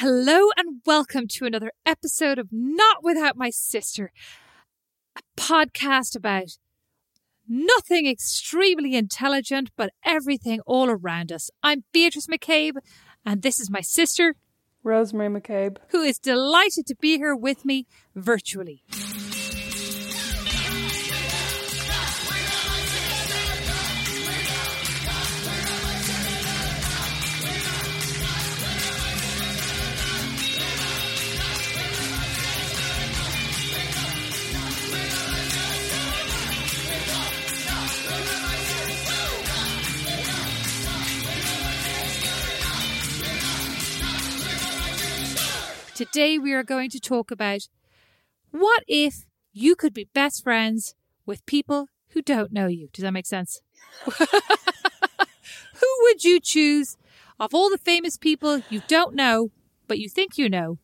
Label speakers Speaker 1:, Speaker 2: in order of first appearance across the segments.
Speaker 1: Hello and welcome to another episode of Not Without My Sister, a podcast about nothing extremely intelligent, but everything all around us. I'm Beatrice Mac Cabe, and this is my sister,
Speaker 2: Rosemary Mac Cabe.
Speaker 1: who is delighted to be here with me virtually. Today we are going to talk about what if you could be best friends with people who don't know you. Does that make sense? who would you choose of all the famous people you don't know, but you think you know?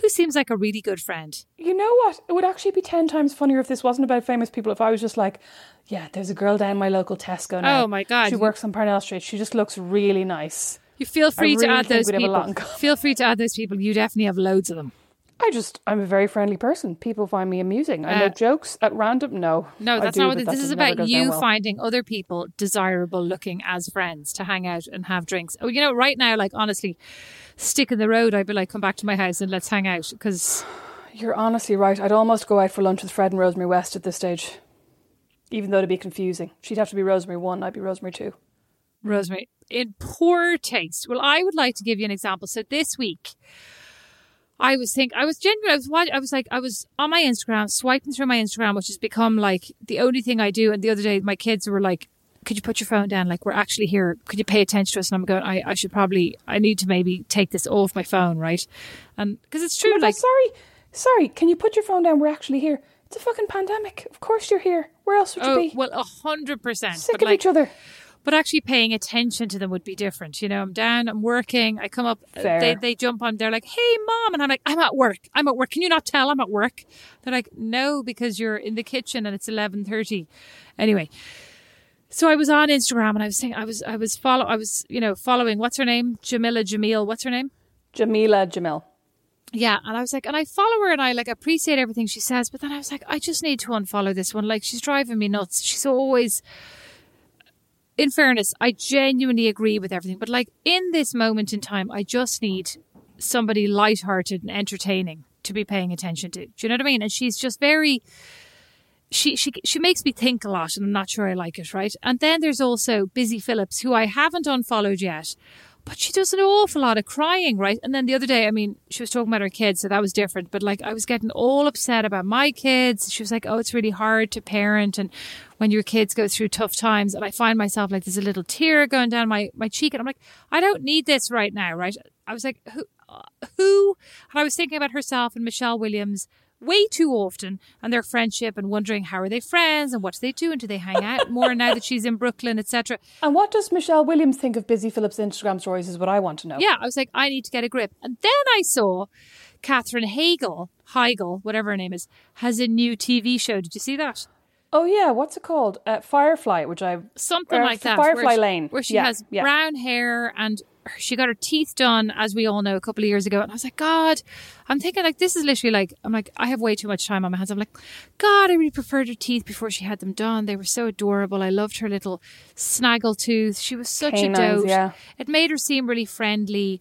Speaker 1: Who seems like a really good friend?
Speaker 2: You know what? It would actually be 10 times funnier if this wasn't about famous people. If I was just like, yeah, there's a girl down my local Tesco now.
Speaker 1: Oh my God.
Speaker 2: She works on Parnell Street. She just looks really nice.
Speaker 1: You feel free to add those
Speaker 2: we'd have a lot in
Speaker 1: people. Feel free to add those people. You definitely have loads of them.
Speaker 2: I just, I'm a very friendly person. People find me amusing. I
Speaker 1: Uh,
Speaker 2: make jokes at random. No.
Speaker 1: No, that's
Speaker 2: do,
Speaker 1: not what
Speaker 2: but
Speaker 1: this is about. You
Speaker 2: well.
Speaker 1: finding other people desirable looking as friends to hang out and have drinks. Oh, you know, right now, like honestly, stick in the road. I'd be like, come back to my house and let's hang out because
Speaker 2: You're honestly right. I'd almost go out for lunch with Fred and Rosemary West at this stage. Even though it'd be confusing. She'd have to be Rosemary 1, I'd be Rosemary 2.
Speaker 1: Rosemary, in poor taste. Well, I would like to give you an example. So this week, I was think I was genuine. I was watch, I was like I was on my Instagram, swiping through my Instagram, which has become like the only thing I do. And the other day, my kids were like, "Could you put your phone down? Like we're actually here. Could you pay attention to us?" And I'm going, "I, I should probably, I need to maybe take this off my phone, right?" And because it's true,
Speaker 2: Oh my God,
Speaker 1: like
Speaker 2: sorry, sorry. Can you put your phone down? We're actually here. It's a fucking pandemic. Of course you're here. Where else would you
Speaker 1: oh
Speaker 2: be?
Speaker 1: well, a hundred percent.
Speaker 2: Sick
Speaker 1: But
Speaker 2: of
Speaker 1: like,
Speaker 2: each other.
Speaker 1: But actually paying attention to them would be different. You know, I'm down, I'm working, I come up, uh,
Speaker 2: Fair.
Speaker 1: they they jump on, they're like, "Hey, mom," and I'm like, "I'm at work. I'm at work. Can you not tell I'm at work?" They're like, "No, because you're in the kitchen and it's 11:30." Anyway, so I was on Instagram and I was saying, I was I was follow, I was you know following what's her name, Jameela Jamil. What's her name?
Speaker 2: Jameela Jamil.
Speaker 1: Yeah, and I was like, and I follow her and I like appreciate everything she says, but then I was like, I just need to unfollow this one. Like, she's driving me nuts. She's always, in fairness, I genuinely agree with everything, but like in this moment in time, I just need somebody lighthearted and entertaining to be paying attention to. Do you know what I mean? And she's just very. She, she she makes me think a lot, and I'm not sure I like it, right? And then there's also Busy Phillips, who I haven't unfollowed yet, but she does an awful lot of crying, right? And then the other day, I mean, she was talking about her kids, so that was different. But like, I was getting all upset about my kids. She was like, "Oh, it's really hard to parent, and when your kids go through tough times." And I find myself like, there's a little tear going down my my cheek, and I'm like, I don't need this right now, right? I was like, who, uh, who? And I was thinking about herself and Michelle Williams way too often and their friendship and wondering how are they friends and what do they do and do they hang out more now that she's in Brooklyn, etc.
Speaker 2: And what does Michelle Williams think of Busy Phillips' Instagram stories is what I want to know.
Speaker 1: Yeah, I was like, I need to get a grip. And then I saw Katherine Hagel, Heigl, whatever her name is, has a new TV show. Did you see that?
Speaker 2: Oh yeah, what's it called? Uh, Firefly, which I
Speaker 1: Something like that.
Speaker 2: Firefly
Speaker 1: where she,
Speaker 2: Lane.
Speaker 1: Where she
Speaker 2: Yeah,
Speaker 1: has
Speaker 2: yeah.
Speaker 1: brown hair and she got her teeth done, as we all know, a couple of years ago. And I was like, God, I'm thinking like this is literally like I'm like I have way too much time on my hands. I'm like, God, I really preferred her teeth before she had them done. They were so adorable. I loved her little snaggle tooth. She was such
Speaker 2: Canines,
Speaker 1: a dote.
Speaker 2: yeah.
Speaker 1: It made her seem really friendly.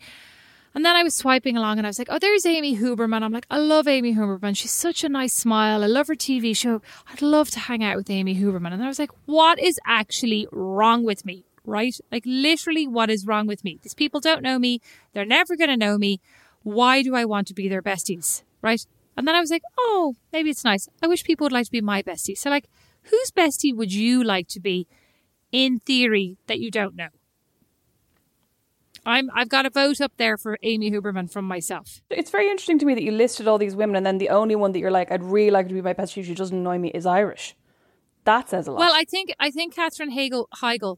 Speaker 1: And then I was swiping along and I was like, oh, there's Amy Huberman. I'm like, I love Amy Huberman. She's such a nice smile. I love her TV show. I'd love to hang out with Amy Huberman. And I was like, what is actually wrong with me? Right? Like, literally, what is wrong with me? These people don't know me. They're never going to know me. Why do I want to be their besties? Right? And then I was like, oh, maybe it's nice. I wish people would like to be my bestie. So, like, whose bestie would you like to be in theory that you don't know? I'm I've got a vote up there for Amy Huberman from myself.
Speaker 2: It's very interesting to me that you listed all these women and then the only one that you're like, I'd really like to be my bestie, she doesn't annoy me, is Irish. That says a lot.
Speaker 1: Well, I think I think Katherine Hagel Heigl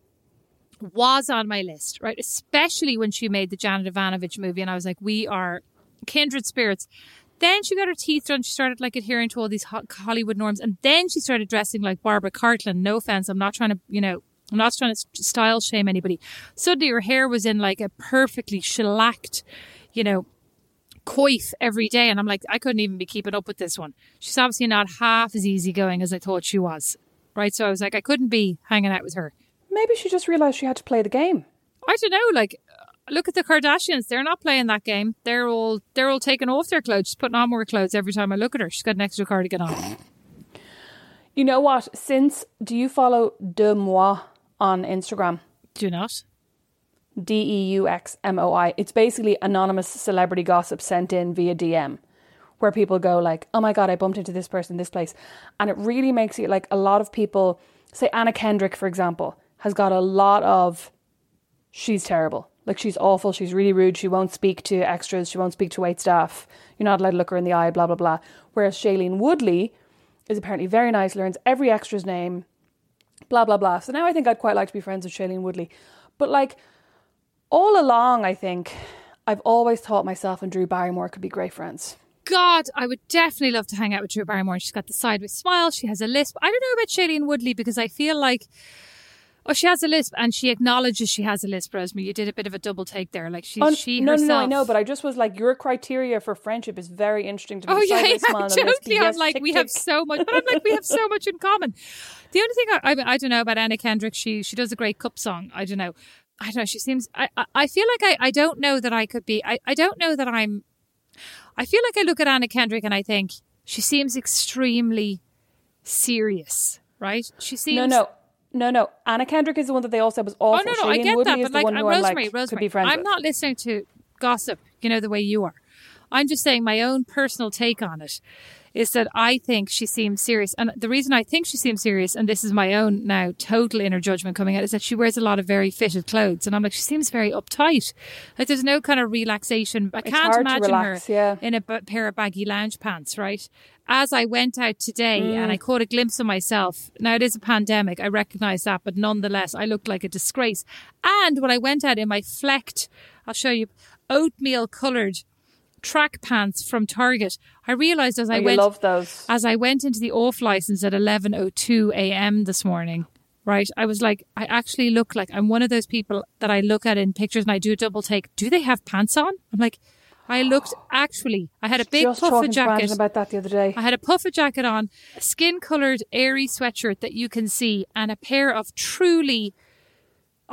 Speaker 1: was on my list, right? Especially when she made the Janet Evanovich movie, and I was like, we are kindred spirits. Then she got her teeth done. She started like adhering to all these Hollywood norms, and then she started dressing like Barbara Cartland. No offense, I'm not trying to, you know, I'm not trying to style shame anybody. Suddenly, her hair was in like a perfectly shellacked, you know, coif every day. And I'm like, I couldn't even be keeping up with this one. She's obviously not half as easygoing as I thought she was. Right. So I was like, I couldn't be hanging out with her.
Speaker 2: Maybe she just realised she had to play the game.
Speaker 1: I don't know. Like, look at the Kardashians. They're not playing that game. They're all they're all taking off their clothes. She's putting on more clothes every time I look at her. She's got an extra cardigan on.
Speaker 2: You know what? Since do you follow DeuxMoi on Instagram?
Speaker 1: Do you not?
Speaker 2: D E U X M O I. It's basically anonymous celebrity gossip sent in via DM where people go like, "Oh my god, I bumped into this person this place." And it really makes it like a lot of people say Anna Kendrick for example has got a lot of she's terrible. Like she's awful, she's really rude, she won't speak to extras, she won't speak to wait staff. You're not allowed to look her in the eye, blah blah blah. Whereas Shailene Woodley is apparently very nice, learns every extra's name, blah blah blah. So now I think I'd quite like to be friends with Shailene Woodley. But like all along, I think I've always thought myself and Drew Barrymore could be great friends.
Speaker 1: God, I would definitely love to hang out with Drew Barrymore. She's got the sideways smile. She has a lisp. I don't know about Shailene Woodley because I feel like, oh, she has a lisp and she acknowledges she has a lisp. Rosemary, you did a bit of a double take there. Like she,
Speaker 2: Oh,
Speaker 1: she
Speaker 2: no,
Speaker 1: herself.
Speaker 2: no, no, I know, but I just was like, your criteria for friendship is very interesting to me.
Speaker 1: Oh yeah, yeah.
Speaker 2: smile and a lisp.
Speaker 1: Totally. I'm
Speaker 2: Yes,
Speaker 1: like,
Speaker 2: tick,
Speaker 1: we have so much, but I'm like, we have so much in common. The only thing I, I, I don't know about Anna Kendrick, she she does a great cup song. I don't know. I don't know. She seems. I I, I feel like I, I don't know that I could be. I, I don't know that I'm. I feel like I look at Anna Kendrick and I think she seems extremely serious. Right? She seems.
Speaker 2: No, no. No, no. Anna Kendrick is the one that they all said was awful.
Speaker 1: Oh no, no, I get
Speaker 2: Woodley
Speaker 1: that, but like
Speaker 2: one
Speaker 1: uh,
Speaker 2: I'm
Speaker 1: Rosemary,
Speaker 2: like
Speaker 1: Rosemary,
Speaker 2: be friends
Speaker 1: I'm
Speaker 2: with.
Speaker 1: not listening to gossip, you know, the way you are. I'm just saying my own personal take on it is that I think she seems serious, and the reason I think she seems serious, and this is my own now total inner judgment coming out, is that she wears a lot of very fitted clothes, and I'm like, she seems very uptight. Like there's no kind of relaxation. I can't imagine
Speaker 2: relax,
Speaker 1: her
Speaker 2: yeah.
Speaker 1: in a b- pair of baggy lounge pants, right? As I went out today
Speaker 2: Mm.
Speaker 1: and I caught a glimpse of myself. Now it is a pandemic, I recognise that, but nonetheless, I looked like a disgrace. And when I went out in my flecked, I'll show you, oatmeal coloured track pants from Target, I realised as I
Speaker 2: Oh,
Speaker 1: went
Speaker 2: love those.
Speaker 1: as I went into the off license at 11:02 a.m. this morning, right? I was like, I actually look like I'm one of those people that I look at in pictures and I do a double take. Do they have pants on? I'm like, I looked actually. I had a big
Speaker 2: Just
Speaker 1: puffer
Speaker 2: talking to Brandon
Speaker 1: jacket.
Speaker 2: about that the other day.
Speaker 1: I had a puffer jacket on, skin coloured airy sweatshirt that you can see, and a pair of truly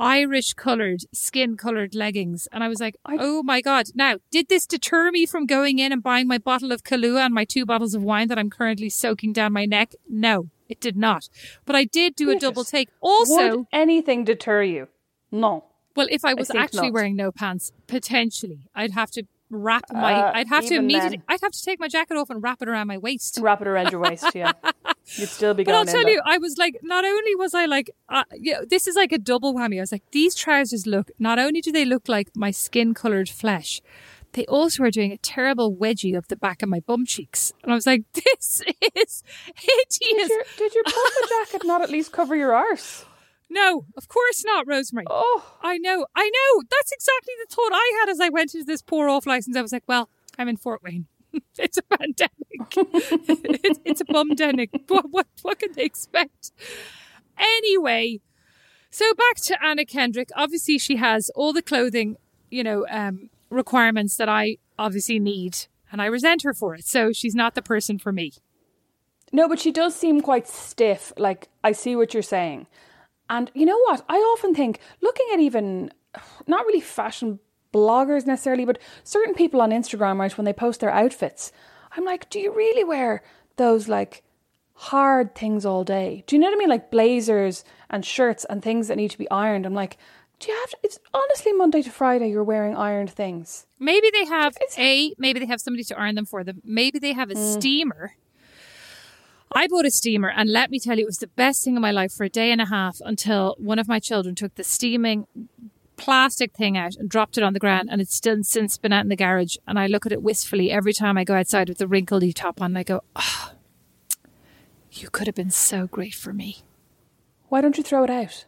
Speaker 1: Irish coloured, skin coloured leggings. And I was like, oh my God. Now, did this deter me from going in and buying my bottle of Kahlua and my two bottles of wine that I'm currently soaking down my neck? No, it did not. But I did do a double take. Also,
Speaker 2: Would anything deter you? No.
Speaker 1: well, if I was
Speaker 2: think
Speaker 1: actually
Speaker 2: not.
Speaker 1: wearing no pants, potentially, I'd have to wrap my,
Speaker 2: Uh,
Speaker 1: I'd have to immediately,
Speaker 2: then.
Speaker 1: I'd have to take my jacket off and wrap it around my waist.
Speaker 2: Wrap it around your waist, yeah. You'd still be
Speaker 1: But I'll tell you, I was like, not only was I like, uh, you know, this is like a double whammy. I was like, these trousers look, not only do they look like my skin coloured flesh, they also are doing a terrible wedgie up the back of my bum cheeks. And I was like, this is
Speaker 2: Did your, did your puffer jacket not at least cover your arse?
Speaker 1: No, of course not, Rosemary.
Speaker 2: Oh,
Speaker 1: I know, I know. That's exactly the thought I had as I went into this poor off license. I was like, well, I'm in Fort Wayne. it's a pandemic. it's, it's a bumdemic. What, what, what can they expect? Anyway, so back to Anna Kendrick. Obviously, she has all the clothing, you know, um, requirements that I obviously need, and I resent her for it. So she's not the person for me.
Speaker 2: No, but she does seem quite stiff. Like, I see what you're saying. And you know what? I often think, looking at even, not really fashion bloggers necessarily, but certain people on Instagram, right, when they post their outfits, I'm like, do you really wear those like hard things all day? Do you know what I mean? Like blazers and shirts and things that need to be ironed. I'm like, do you have to, it's honestly Monday to Friday you're wearing ironed things.
Speaker 1: Maybe they have a maybe they have somebody to iron them for them. Maybe they have a mm. steamer. I bought a steamer and let me tell you it was the best thing in my life for a day and a half until one of my children took the steaming plastic thing out and dropped it on the ground and it's still since been out in the garage and I look at it wistfully every time I go outside with the wrinkledy top on and I go, Oh you could have been so great for me.
Speaker 2: Why don't you throw it out?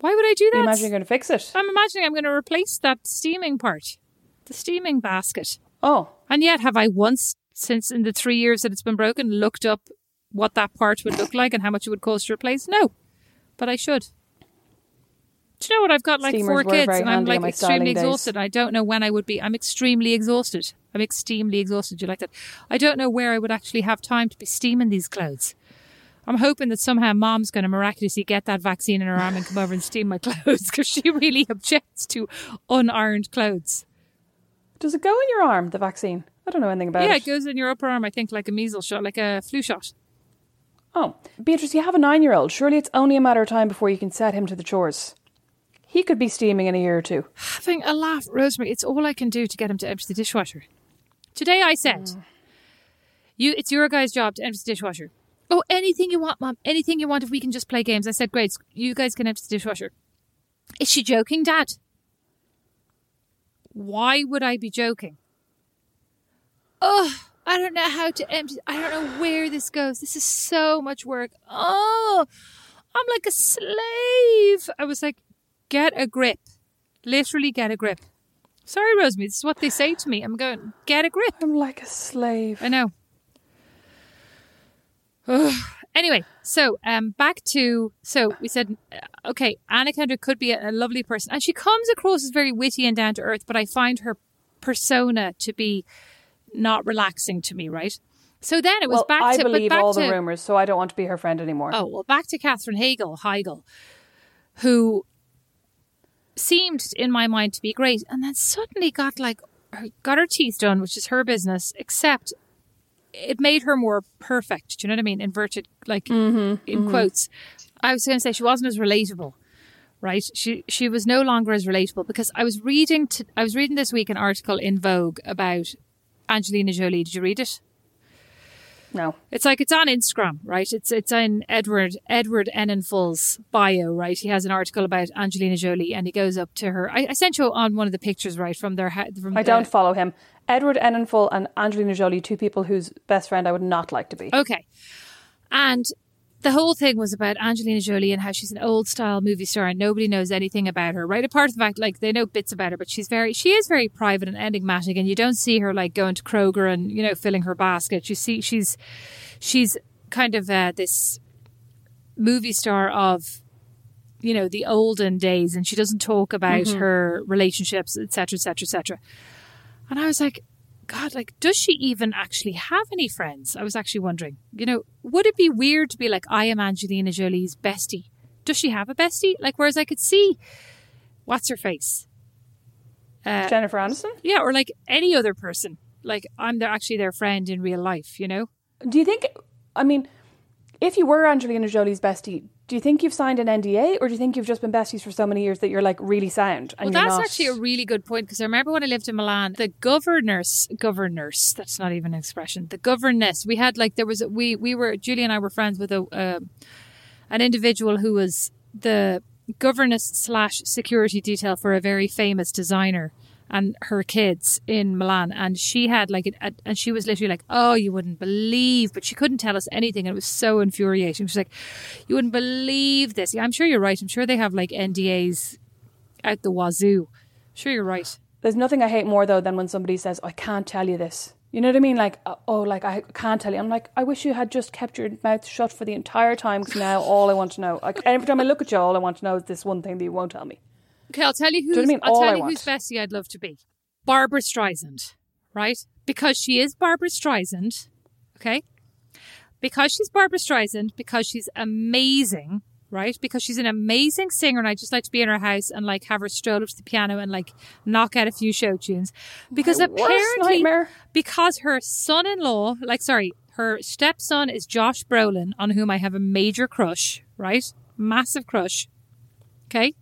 Speaker 1: Why would I do that?
Speaker 2: You
Speaker 1: that?
Speaker 2: imagine you're going to fix it.
Speaker 1: I'm imagining I'm going to replace that steaming part. The steaming basket.
Speaker 2: Oh,
Speaker 1: And yet, have I once, since in the three years that it's been broken, looked up what that part would look like and how much it would cost to replace? No, but I should. Do you know what? I've got like
Speaker 2: Steamers
Speaker 1: four kids, and I'm like extremely exhausted. I don't know when I would be. I'm extremely exhausted. I'm extremely exhausted. You like that? I don't know where I would actually have time to be steaming these clothes. I'm hoping that somehow mom's going to miraculously get that vaccine in her arm and come over and steam my clothes because she really objects to unironed clothes.
Speaker 2: Does it go in your arm, the vaccine? I don't know anything about
Speaker 1: yeah,
Speaker 2: it.
Speaker 1: it goes in your upper arm, I think, like a measles shot, like a flu shot.
Speaker 2: Oh, Beatrice, you have a nine year old. Surely it's only a matter of time before you can set him to the chores. He could be steaming in a year or two.
Speaker 1: Having a laugh, Rosemary, it's all I can do to get him to empty the dishwasher. Today I said, mm. "You, it's your guy's job to empty the dishwasher." Oh, anything you want, mom. Anything you want. If we can just play games, I said, "Great, you guys can empty the dishwasher." Is she joking, Dad? Why would I be joking? Oh, I don't know how to empty. I don't know where this goes. This is so much work. Oh, I'm like a slave. I was like, get a grip. Literally, get a grip. Sorry, Rosemary. This is what they say to me. I'm going, get a grip.
Speaker 2: I'm like a slave.
Speaker 1: I know. Ugh. anyway, so um, back to so we said, uh, okay, Anna Kendrick could be a, a lovely person, and she comes across as very witty and down to earth, but I find her persona to be not relaxing to me. Right. So then it was
Speaker 2: well,
Speaker 1: back
Speaker 2: I
Speaker 1: to but
Speaker 2: believe all
Speaker 1: to,
Speaker 2: the rumors, so I don't want to be her friend anymore.
Speaker 1: Oh, well, back to Katherine Hagel, Heigl, who seemed in my mind to be great, and then suddenly got like got her teeth done, which is her business, except it made her more perfect. Do you know what I mean? Inverted, like mm-hmm, in mm-hmm. quotes. I was going to say she wasn't as relatable, right? She she was no longer as relatable because I was reading to, I was reading this week an article in Vogue about Angelina Jolie. Did you read it?
Speaker 2: No.
Speaker 1: It's like it's on Instagram, right? It's it's in Edward Edward Enninful's bio, right? He has an article about Angelina Jolie, and he goes up to her. I, I sent you on one of the pictures, right, from their from
Speaker 2: I don't follow him. Edward Enninful and Angelina Jolie, two people whose best friend I would not like to be.
Speaker 1: Okay, and the whole thing was about Angelina Jolie and how she's an old style movie star and nobody knows anything about her, right? Apart from the fact, like they know bits about her, but she's very she is very private and enigmatic, and you don't see her like going to Kroger and you know filling her basket. You see, she's she's kind of uh, this movie star of you know the olden days and she doesn't talk about her relationships etc etc etc and i was like god like does she even actually have any friends? I was actually wondering you know would it be weird to be like i am angelina jolie's bestie. Does she have a bestie? Like whereas i could see what's her face? Uh,
Speaker 2: Jennifer Aniston?
Speaker 1: yeah or like any other person. Like i'm their actually their friend in real life you know?
Speaker 2: Do you think, I mean, if you were Angelina Jolie's bestie, do you think you've signed an NDA or do you think you've just been besties for so many years that you're like really sound? And
Speaker 1: Well, that's
Speaker 2: not...
Speaker 1: actually a really good point because I remember when I lived in Milan, the governess, governess, that's not even an expression, the governess, we had like, there was, we, we were, Julie and I were friends with a, uh, an individual who was the governess slash security detail for a very famous designer and her kids in Milan. And she had like, a, and she was literally like, oh, you wouldn't believe, but she couldn't tell us anything. And it was so infuriating. She's like, you wouldn't believe this. Yeah, I'm sure you're right. I'm sure they have like NDAs out the wazoo. Sure, you're right.
Speaker 2: There's nothing I hate more though than when somebody says, I can't tell you this. You know what I mean? Like, uh, oh, like I can't tell you. I'm like, I wish you had just kept your mouth shut for the entire time because now all I want to know, like every time I look at you, all I want to know is this one thing that you won't tell me.
Speaker 1: Okay, I'll tell you
Speaker 2: you know
Speaker 1: who's.
Speaker 2: what I mean?
Speaker 1: I'll
Speaker 2: All
Speaker 1: tell
Speaker 2: I
Speaker 1: you
Speaker 2: want.
Speaker 1: who's bestie I'd love to be. Barbra Streisand, right? Because she is Barbra Streisand. Okay. Because she's Barbra Streisand. Because she's amazing, right? Because she's an amazing singer, and I just like to be in her house and like have her stroll up to the piano and like knock out a few show tunes. Because
Speaker 2: My worst
Speaker 1: apparently,
Speaker 2: nightmare.
Speaker 1: because her son-in-law, like sorry, her stepson is Josh Brolin, on whom I have a major crush, right? Massive crush. Okay,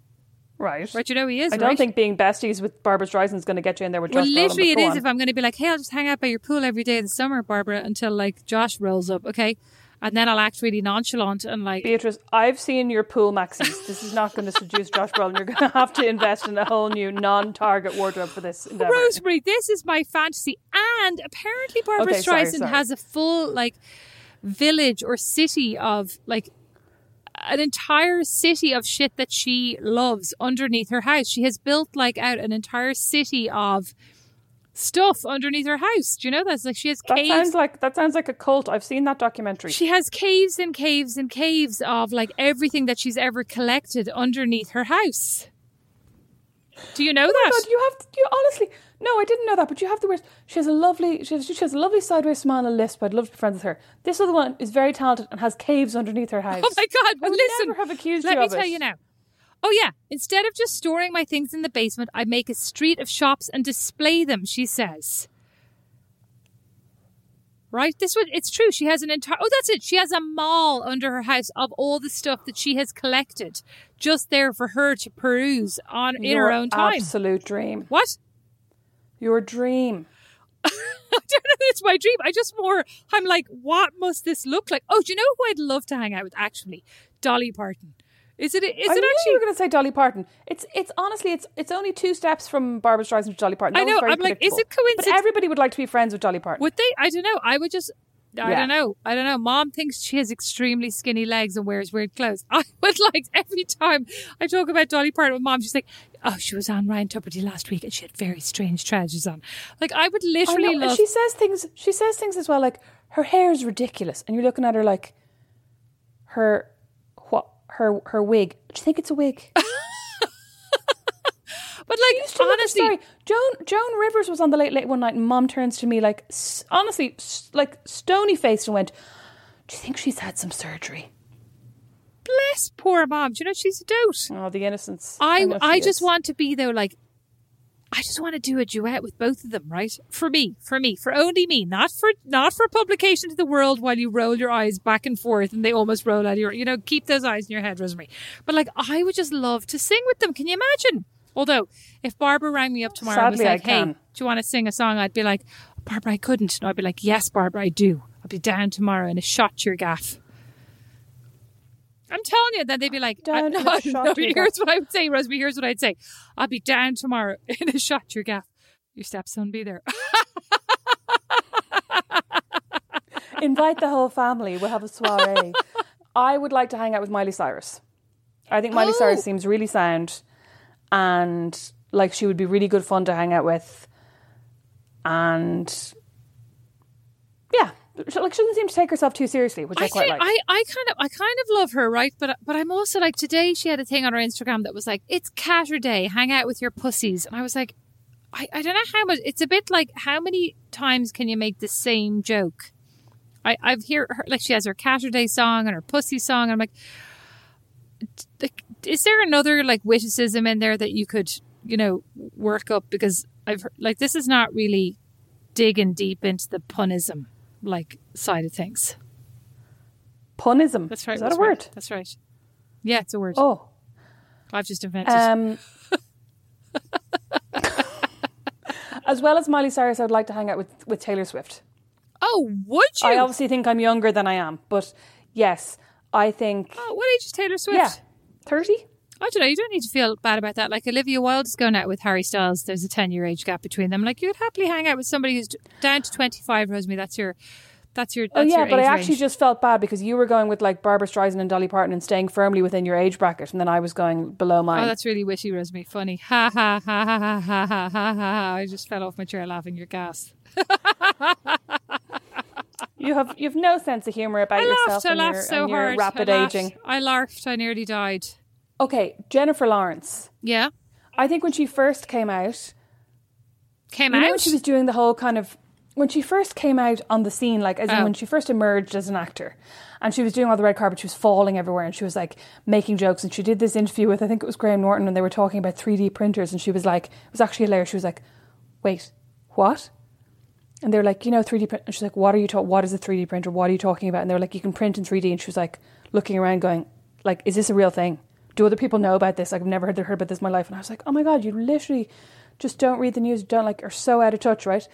Speaker 2: Right.
Speaker 1: right? You know he is.
Speaker 2: I don't
Speaker 1: right?
Speaker 2: think being besties with Barbra Streisand is going to get you in there with Josh Brolin,
Speaker 1: literally, it is.
Speaker 2: on.
Speaker 1: If I'm going to be like, "Hey, I'll just hang out by your pool every day in the summer, Barbra," until like Josh rolls up, okay, and then I'll act really nonchalant and like,
Speaker 2: Beatrice, I've seen your pool maxis. This is not going to seduce Josh Brolin. You're going to have to invest in a whole new non-target wardrobe for this endeavor.
Speaker 1: Rosemary, this is my fantasy, and apparently Barbra
Speaker 2: Okay, sorry,
Speaker 1: Streisand
Speaker 2: sorry.
Speaker 1: has a full like village or city of like an entire city of shit that she loves underneath her house. She has built like out an entire city of stuff underneath her house. Do you know that's like she has
Speaker 2: That
Speaker 1: caves.
Speaker 2: sounds like that sounds like a cult. I've seen that documentary.
Speaker 1: She has caves and caves and caves of like everything that she's ever collected underneath her house. Do you know
Speaker 2: Oh
Speaker 1: that?
Speaker 2: God, you have you honestly No, I didn't know that, but you have the words. She has a lovely, she has, she has a lovely sideways smile and a lisp. I'd love to be friends with her. This other one is very talented and has caves underneath her house.
Speaker 1: Oh my god! Listen,
Speaker 2: never have accused
Speaker 1: let
Speaker 2: you
Speaker 1: me tell
Speaker 2: it.
Speaker 1: you now. Oh yeah! Instead of just storing my things in the basement, I make a street of shops and display them. She says. Right, this one it's true. She has an entire oh, that's it. She has a mall under her house of all the stuff that she has collected, just there for her to peruse on in her own time.
Speaker 2: Absolute dream.
Speaker 1: What?
Speaker 2: Your dream.
Speaker 1: I don't know. It's my dream. I just more. I'm like, what must this look like? Oh, do you know who I'd love to hang out with? Actually, Dolly Parton. Is it? Is
Speaker 2: I
Speaker 1: it
Speaker 2: actually? you were going to say Dolly Parton. It's it's honestly it's it's only two steps from Barbra Streisand to Dolly Parton.
Speaker 1: I
Speaker 2: That was
Speaker 1: know,
Speaker 2: very
Speaker 1: I'm like, is it coincidence-
Speaker 2: But everybody would like to be friends with Dolly Parton.
Speaker 1: Would they? I don't know. I would just. I
Speaker 2: Yeah.
Speaker 1: don't know. I don't know. Mom thinks she has extremely skinny legs and wears weird clothes. I would like every time I talk about Dolly Parton with mom, she's like, "Oh, she was on Ryan Tubridy last week and she had very strange trousers on." Like I would oh,
Speaker 2: I know,
Speaker 1: literally
Speaker 2: and
Speaker 1: love.
Speaker 2: she says things. She says things as well. Like her hair is ridiculous, and you're looking at her like her what her her wig. Do you think it's a wig?
Speaker 1: but like
Speaker 2: used to look-
Speaker 1: honestly,
Speaker 2: sorry, Joan Joan Rivers was on the late late one night, and Mom turns to me like honestly, like stony faced, and went, "Do you think she's had some surgery?"
Speaker 1: Bless poor mom. Do you know she's a dote?
Speaker 2: Oh, the innocence.
Speaker 1: I
Speaker 2: know
Speaker 1: I just want to be though like I just want to do a duet with both of them, right? For me, for me, for only me, not for not for publication to the world while you roll your eyes back and forth and they almost roll out of your you know, keep those eyes in your head, Rosemary. But like I would just love to sing with them. Can you imagine? Although if Barbra rang me up tomorrow
Speaker 2: Sadly,
Speaker 1: and was like, Hey, do you want to sing a song? I'd be like, Barbra, I couldn't. And I'd be like, Yes, Barbra, I do. I'll be down tomorrow in a shot your gaff. I'm telling you, then they'd be like,
Speaker 2: Down
Speaker 1: I, no, no, here's what I would say, Rosemary. Here's what I'd say. I'll be down tomorrow in a shot your gaff. Your stepson be there.
Speaker 2: Invite the whole family. We'll have a soiree. I would like to hang out with Miley Cyrus. I think Miley
Speaker 1: Oh.
Speaker 2: Cyrus seems really sound and like she would be really good fun to hang out with. And yeah, she- like she doesn't seem to take herself too seriously, which I,
Speaker 1: I,
Speaker 2: quite like.
Speaker 1: I, I kind of, I kind of love her, right? But, but I'm also like today she had a thing on her Instagram that was like, "It's Catter Day, hang out with your pussies," and I was like, I, I don't know how much. It's a bit like how many times can you make the same joke? I, I've hear her like she has her Catter Day song and her pussy song, and I'm like, like, is there another like witticism in there that you could, you know, work up? Because I've heard, like this is not really digging deep into the punism like side of things.
Speaker 2: Punism.
Speaker 1: That's right.
Speaker 2: Is that
Speaker 1: that's
Speaker 2: a word?
Speaker 1: Right, that's right. Yeah, it's a word.
Speaker 2: Oh.
Speaker 1: I've just invented.
Speaker 2: Um, as well as Miley Cyrus, I would like to hang out with, with Taylor Swift.
Speaker 1: oh, would you?
Speaker 2: I obviously think I'm younger than I am, but yes, I think
Speaker 1: oh, what age is Taylor Swift?
Speaker 2: yeah, thirty.
Speaker 1: I don't know. You don't need to feel bad about that. Like Olivia Wilde is going out with Harry Styles. There's a ten year age gap between them. Like you'd happily hang out with somebody who's down to twenty five. Rosemary, that's your, that's your. Oh, that's
Speaker 2: Oh yeah, but I actually
Speaker 1: range.
Speaker 2: just felt bad because you were going with like Barbra Streisand and Dolly Parton and staying firmly within your age bracket, and then I was going below
Speaker 1: oh,
Speaker 2: mine.
Speaker 1: Oh, that's really witty, Rosemary. Funny. Ha ha ha ha ha ha ha ha ha. I just fell off my chair laughing. Your gas.
Speaker 2: you have you have no sense of humor about
Speaker 1: I
Speaker 2: yourself
Speaker 1: laughed. I
Speaker 2: your,
Speaker 1: laughed so
Speaker 2: and your
Speaker 1: hard.
Speaker 2: rapid
Speaker 1: I laughed.
Speaker 2: aging.
Speaker 1: I laughed. I nearly died.
Speaker 2: Okay, Jennifer Lawrence.
Speaker 1: Yeah.
Speaker 2: I think when she first came out,
Speaker 1: Came
Speaker 2: know, when
Speaker 1: out.
Speaker 2: she was doing the whole kind of when she first came out on the scene, like as
Speaker 1: Oh.
Speaker 2: when she first emerged as an actor, and she was doing all the red carpet, she was falling everywhere, and she was like making jokes, and she did this interview with I think it was Graham Norton, and they were talking about three D printers, and she was like, it was actually hilarious. She was like, "Wait, what?" And they were like, "You know, three D print." And she's like, "What are you talking? What is a three D printer? What are you talking about?" And they were like, "You can print in three D." And she was like, looking around, going, "Like, is this a real thing? Do other people know about this? Like, I've never heard, heard about this in my life." And I was like, "Oh my god, you literally." just don't read the news, don't like, are so out of touch, right?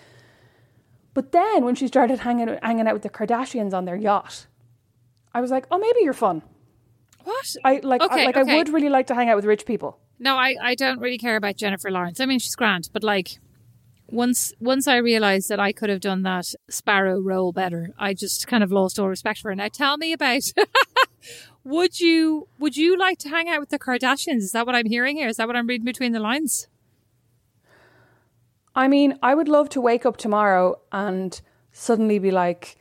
Speaker 2: But then when she started hanging hanging out with the Kardashians on their yacht, I was like, oh, maybe you're fun.
Speaker 1: what?
Speaker 2: I like,
Speaker 1: Okay,
Speaker 2: I, like
Speaker 1: okay.
Speaker 2: I would really like to hang out with rich people.
Speaker 1: No, I, I don't really care about Jennifer Lawrence. I mean, she's grand, but like once once I realized that I could have done that Sparrow role better, I just kind of lost all respect for her. Now, tell me about. would you would you like to hang out with the Kardashians? Is that what I'm hearing here? Is that what I'm reading between the lines?
Speaker 2: I mean, I would love to wake up tomorrow and suddenly be like,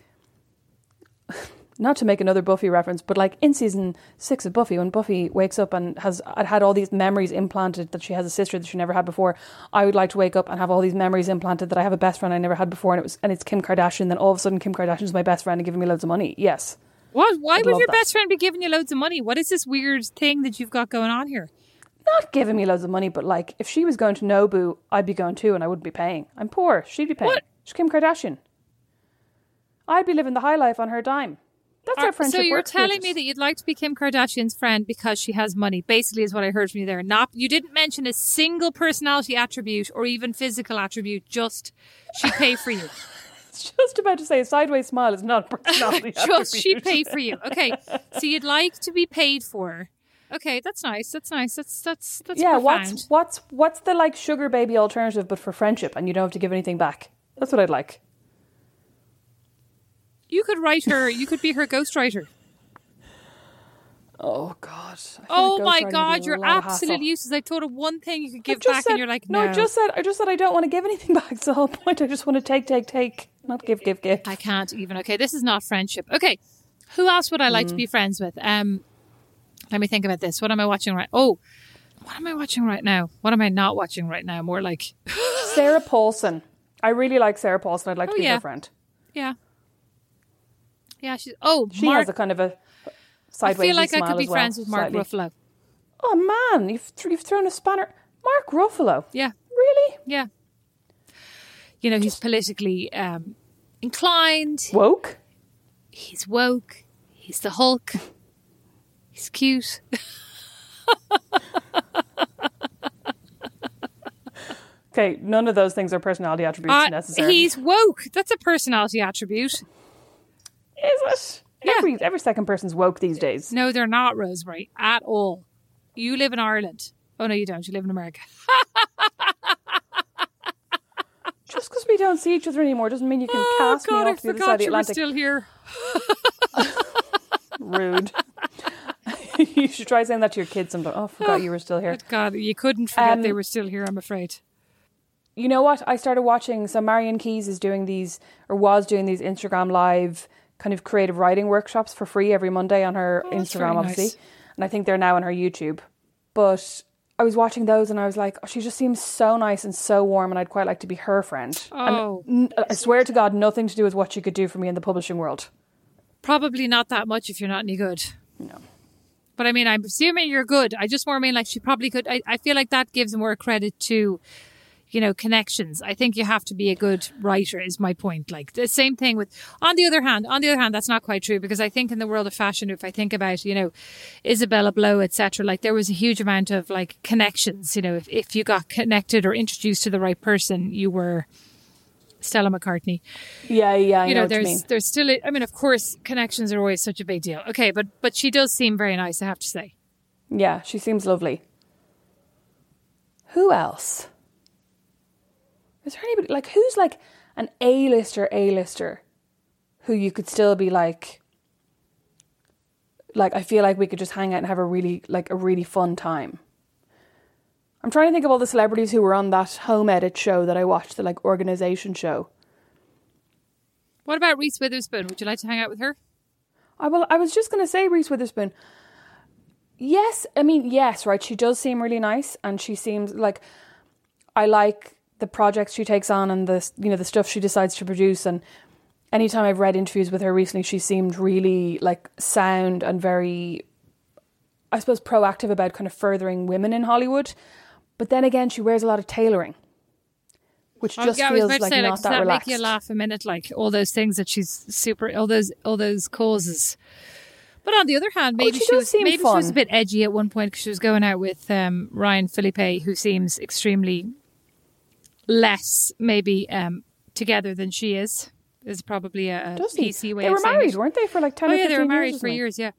Speaker 2: not to make another Buffy reference, but like in season six of Buffy, when Buffy wakes up and has had all these memories implanted that she has a sister that she never had before, I would like to wake up and have all these memories implanted that I have a best friend I never had before, and it was and it's Kim Kardashian. Then all of a sudden, Kim Kardashian's my best friend and giving me loads of money. Yes,
Speaker 1: What? Why
Speaker 2: I'd
Speaker 1: would your
Speaker 2: that.
Speaker 1: best friend be giving you loads of money? What is this weird thing that you've got going on here?
Speaker 2: not giving me loads of money, but like if she was going to Nobu, I'd be going too, and I wouldn't be paying. I'm poor. She'd be paying.
Speaker 1: What?
Speaker 2: She's Kim Kardashian. I'd be living the high life on her dime. That's
Speaker 1: Are-
Speaker 2: friendship
Speaker 1: so you're telling me that you'd like to be Kim Kardashian's friend because she has money. Basically, is what I heard from you there. Not you didn't mention a single personality attribute or even physical attribute. Just she pay for you.
Speaker 2: just about to say a sideways smile is not a personality. Attribute.
Speaker 1: Just she pay for you. Okay, so you'd like to be paid for. Okay, that's nice. That's nice. That's that's that's
Speaker 2: Yeah,
Speaker 1: profound.
Speaker 2: what's what's what's the like sugar baby alternative but for friendship and you don't have to give anything back? That's what I'd like.
Speaker 1: You could write her. You could be her ghostwriter.
Speaker 2: Oh God.
Speaker 1: Oh my God,
Speaker 2: would be a
Speaker 1: you're absolutely useless. I thought of one thing you could give back,
Speaker 2: said,
Speaker 1: and you're like, no.
Speaker 2: I just said I just said I don't want to give anything back. It's the whole point. I just want to take, take, take, not give, give, give.
Speaker 1: I can't even. Okay, this is not friendship. Okay, who else would I like to
Speaker 2: Mm.
Speaker 1: be friends with? Um, let me think about this. What am I watching right? Oh, what am I watching right now? What am I not watching right now? More like,
Speaker 2: Sarah Paulson. I really like Sarah Paulson. I'd like
Speaker 1: Oh,
Speaker 2: to be
Speaker 1: yeah.
Speaker 2: her friend.
Speaker 1: yeah, yeah. She's. Oh,
Speaker 2: She
Speaker 1: Mark.
Speaker 2: has a kind of a sideways I
Speaker 1: feel like I could be
Speaker 2: well,
Speaker 1: friends with Mark
Speaker 2: slightly.
Speaker 1: Ruffalo.
Speaker 2: Oh man, you've th- you've thrown a spanner. Mark Ruffalo.
Speaker 1: Yeah,
Speaker 2: Really?
Speaker 1: yeah. You know, he's politically um, inclined.
Speaker 2: Woke?
Speaker 1: He's woke. He's the Hulk. He's cute.
Speaker 2: Okay, none of those things are personality attributes
Speaker 1: Uh,
Speaker 2: necessarily.
Speaker 1: he's woke. That's a personality attribute.
Speaker 2: Is it?
Speaker 1: Yeah.
Speaker 2: Every every second person's woke these days.
Speaker 1: No, they're not, Rosemary, at all. You live in Ireland. Oh, no, you don't. You live in America.
Speaker 2: Just because we don't see each other anymore doesn't mean you can
Speaker 1: Oh,
Speaker 2: cast
Speaker 1: God,
Speaker 2: me
Speaker 1: I
Speaker 2: off to the side of
Speaker 1: forgot
Speaker 2: the
Speaker 1: you were
Speaker 2: Atlantic.
Speaker 1: still here.
Speaker 2: Rude. you should try saying that to your kids sometime. Oh, I forgot you were still here.
Speaker 1: God, you couldn't forget
Speaker 2: Um,
Speaker 1: they were still here, I'm afraid.
Speaker 2: You know what? I started watching. So Marian Keyes is doing these, or was doing these Instagram live kind of creative writing workshops for free every Monday on her
Speaker 1: Oh,
Speaker 2: Instagram, obviously.
Speaker 1: nice.
Speaker 2: And I think they're now on her YouTube. But I was watching those and I was like, oh, she just seems so nice and so warm, and I'd quite like to be her friend.
Speaker 1: Oh.
Speaker 2: And n- I swear to God, nothing to do with what she could do for me in the publishing world.
Speaker 1: Probably not that much if you're not any good.
Speaker 2: No.
Speaker 1: But I mean, I'm assuming you're good. I just more mean like she probably could. I, I feel like that gives more credit to, you know, connections. I think you have to be a good writer, is my point. Like the same thing with, on the other hand, on the other hand, that's not quite true because I think in the world of fashion, if I think about, you know, Isabella Blow, etc., like there was a huge amount of like connections. You know, if, if you got connected or introduced to the right person, you were Stella McCartney
Speaker 2: Yeah, yeah, I
Speaker 1: you
Speaker 2: know,
Speaker 1: know,
Speaker 2: what you
Speaker 1: there's there's still a- I mean of course connections are always such a big deal. Okay, but but she does seem very nice, I have to say.
Speaker 2: Yeah, she seems lovely. Who else? Is there anybody like who's like an A-lister A-lister who you could still be like like I feel like we could just hang out and have a really like a really fun time. I'm trying to think of all the celebrities who were on that home edit show that I watched, the like organization show.
Speaker 1: What about Reese Witherspoon? Would you like to hang out with her?
Speaker 2: I will I was just going to say Reese Witherspoon. Yes, I mean yes, right. She does seem really nice, and she seems like I like the projects she takes on and the you know the stuff she decides to produce. And anytime I've read interviews with her recently, she seemed really like sound and very, I suppose, proactive about kind of furthering women in Hollywood. But then again, she wears a lot of tailoring, which
Speaker 1: Oh,
Speaker 2: just
Speaker 1: yeah, I was
Speaker 2: feels like
Speaker 1: say, like,
Speaker 2: not
Speaker 1: does
Speaker 2: that
Speaker 1: that
Speaker 2: relaxed.
Speaker 1: make you laugh a minute? Like all those things that she's super, all those, all those causes. But on the other hand, maybe
Speaker 2: Oh, she
Speaker 1: she, was maybe she was a bit edgy at one point because she was going out with um, Ryan Phillippe, who seems extremely less maybe um, together than she is. Is probably a, a
Speaker 2: Does he?
Speaker 1: PC way
Speaker 2: They were married, weren't they, for like ten
Speaker 1: Oh yeah, they were married
Speaker 2: years?
Speaker 1: for years. Yeah.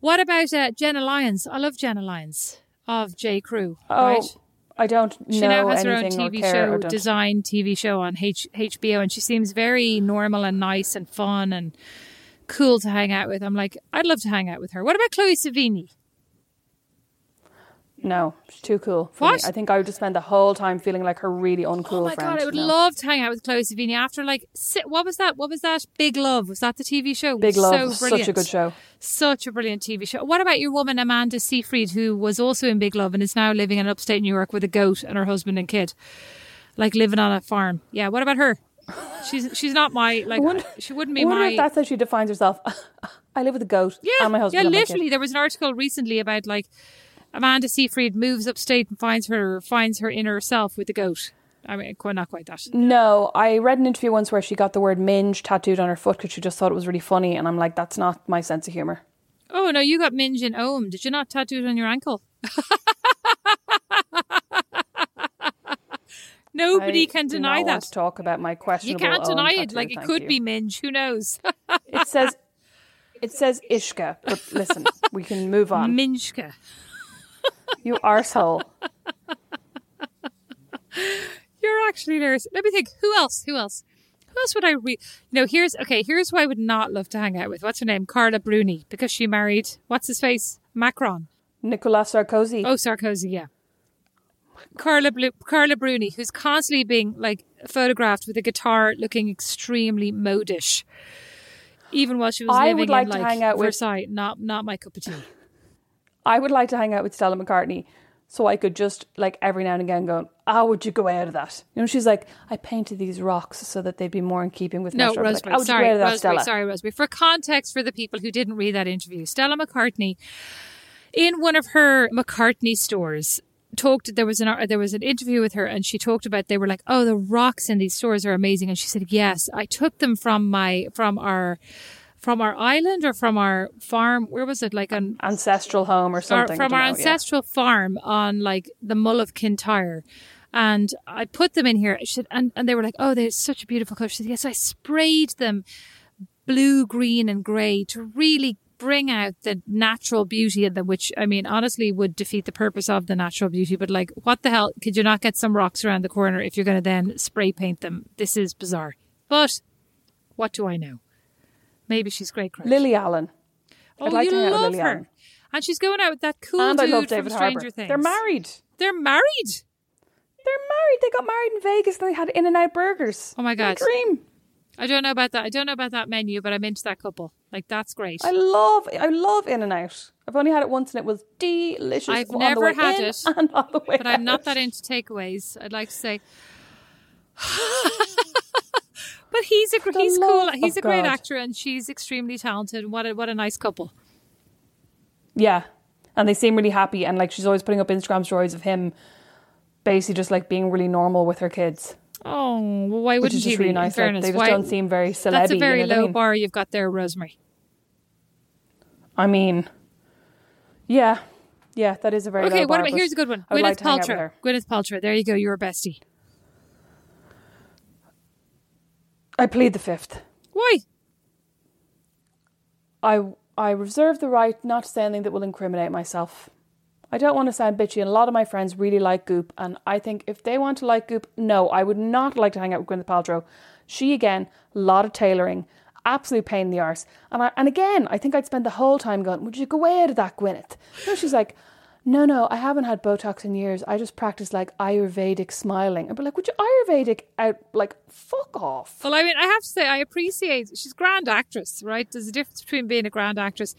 Speaker 1: What about uh, Jenna Lyons? I love Jenna Lyons of J Crew.
Speaker 2: Oh,
Speaker 1: right?
Speaker 2: I don't know.
Speaker 1: She now has her own TV show, design TV show on H- HBO, and she seems very normal and nice and fun and cool to hang out with. I'm like, I'd love to hang out with her. What about Chloe Sevigny?
Speaker 2: No, she's too cool. For me.
Speaker 1: What?
Speaker 2: I think I would just spend the whole time feeling like her really oh uncool
Speaker 1: Oh my
Speaker 2: friend.
Speaker 1: god, I would
Speaker 2: No.
Speaker 1: love to hang out with Chloe Sevigny after like si- what was that? What was that? Big Love was that the TV show?
Speaker 2: Big Love,
Speaker 1: so
Speaker 2: such a
Speaker 1: brilliant.
Speaker 2: good show.
Speaker 1: Such a brilliant TV show. What about your woman Amanda Seyfried, who was also in Big Love and is now living in upstate New York with a goat and her husband and kid, like living on a farm? Yeah. What about her? She's she's not my like.
Speaker 2: wonder-
Speaker 1: she wouldn't
Speaker 2: I
Speaker 1: be
Speaker 2: wonder
Speaker 1: my.
Speaker 2: if that's how she defines herself. I live with a goat
Speaker 1: yeah,
Speaker 2: and my husband
Speaker 1: yeah.
Speaker 2: and my kid.
Speaker 1: Literally, there was an article recently about like Amanda Seyfried moves upstate and finds her finds her inner self with the goat. I mean, quite not quite that.
Speaker 2: No, I read an interview once where she got the word minge tattooed on her foot because she just thought it was really funny, and I'm like, that's not my sense of humor.
Speaker 1: Oh no, you got minge and ohm. Did you not tattoo it on your ankle? Nobody
Speaker 2: I
Speaker 1: can deny that.
Speaker 2: want to talk about my
Speaker 1: You can't deny it.
Speaker 2: tattoo,
Speaker 1: Like it could
Speaker 2: you.
Speaker 1: be minge. Who knows?
Speaker 2: It says, it says Ishka, but listen, we can move on.
Speaker 1: Minjka.
Speaker 2: You arsehole.
Speaker 1: You're actually hilarious. Let me think. Who else? Who else? Who else would I re? No, here's okay. Here's who I would not love to hang out with. What's her name? Carla Bruni, because she married what's his face? Macron.
Speaker 2: Nicolas Sarkozy.
Speaker 1: Oh, Sarkozy. Yeah. Carla Blu- Carla Bruni, who's constantly being like photographed with a guitar, looking extremely modish. Even while she was
Speaker 2: I
Speaker 1: living
Speaker 2: would like
Speaker 1: in
Speaker 2: to
Speaker 1: like
Speaker 2: hang out with-
Speaker 1: Versailles, not not my cup of tea.
Speaker 2: I would like to hang out with Stella McCartney so I could just like every now and again go, how would you go out of that? You know, she's like, I painted these rocks so that they'd be more in keeping with
Speaker 1: No,
Speaker 2: like,
Speaker 1: Rosemary.
Speaker 2: would you
Speaker 1: sorry,
Speaker 2: go out of that,
Speaker 1: Rosemary.
Speaker 2: Stella?
Speaker 1: Sorry, Rosemary. For context, for the people who didn't read that interview, Stella McCartney, in one of her McCartney stores, talked. There was an there was an interview with her, and she talked about they were like, "Oh, the rocks in these stores are amazing," and she said, "Yes, I took them from my from our." From our island or from our farm, where was it? Like an
Speaker 2: Ancestral home or something. I
Speaker 1: from our
Speaker 2: know, yeah.
Speaker 1: ancestral farm on like the Mull of Kintyre. And I put them in here. She said, and, and they were like, oh, they're such a beautiful color. She said, yes, I sprayed them blue, green, and grey to really bring out the natural beauty in them, which I mean, honestly, would defeat the purpose of the natural beauty. But like, what the hell? Could you not get some rocks around the corner if you're going to then spray paint them? This is bizarre. But what do I know? Maybe she's great. Craig.
Speaker 2: Lily Allen.
Speaker 1: Oh,
Speaker 2: I'd like
Speaker 1: you
Speaker 2: to hang out with
Speaker 1: love
Speaker 2: Lily
Speaker 1: her.
Speaker 2: Allen.
Speaker 1: And she's going out with that cool
Speaker 2: and I
Speaker 1: dude
Speaker 2: love
Speaker 1: from Stranger
Speaker 2: Harbour.
Speaker 1: Things.
Speaker 2: They're married.
Speaker 1: They're married.
Speaker 2: They're married. They got married in Vegas and they had In and Out burgers.
Speaker 1: Oh my
Speaker 2: What a
Speaker 1: God.
Speaker 2: dream.
Speaker 1: I don't know about that. I don't know about that menu, but I'm into that couple. Like that's great.
Speaker 2: I love I love In and Out. I've only had it once and it was delicious.
Speaker 1: I've
Speaker 2: on
Speaker 1: never
Speaker 2: the way
Speaker 1: had
Speaker 2: in
Speaker 1: it,
Speaker 2: and on the way
Speaker 1: but I'm not
Speaker 2: out.
Speaker 1: that into takeaways. I'd like to say. but he's a
Speaker 2: the
Speaker 1: he's cool. He's a great
Speaker 2: God.
Speaker 1: actor, and she's extremely talented. What a what a nice couple.
Speaker 2: Yeah. And they seem really happy and like she's always putting up Instagram stories of him basically just like being really normal with her kids.
Speaker 1: Oh, well, why wouldn't
Speaker 2: is
Speaker 1: he
Speaker 2: just
Speaker 1: be?
Speaker 2: really nice. Like, they just
Speaker 1: why-
Speaker 2: don't seem very celeb
Speaker 1: That's a very
Speaker 2: you know
Speaker 1: low
Speaker 2: I mean?
Speaker 1: bar you've got there, Rosemary.
Speaker 2: I mean Yeah. Yeah, that is a very
Speaker 1: Okay,
Speaker 2: low
Speaker 1: what
Speaker 2: bar,
Speaker 1: about here's a good one. Gwyneth
Speaker 2: like to hang out with
Speaker 1: Paltrow. Gwyneth Paltrow. There you go. You're a bestie.
Speaker 2: I plead the fifth.
Speaker 1: Why?
Speaker 2: I I reserve the right not to say anything that will incriminate myself. I don't want to sound bitchy, and a lot of my friends really like Goop, and I think if they want to like Goop, no, I would not like to hang out with Gwyneth Paltrow. She again, a lot of tailoring, absolute pain in the arse, and I, and again, I think I'd spend the whole time going, "Would you go away out of that, Gwyneth?" No, she's like, "No, no, I haven't had Botox in years. I just practice like Ayurvedic smiling." I'd be like, "Would you Ayurvedic out? Like, fuck off."
Speaker 1: Well, I mean, I have to say, I appreciate she's grand actress, right? There's a difference between being a grand actress,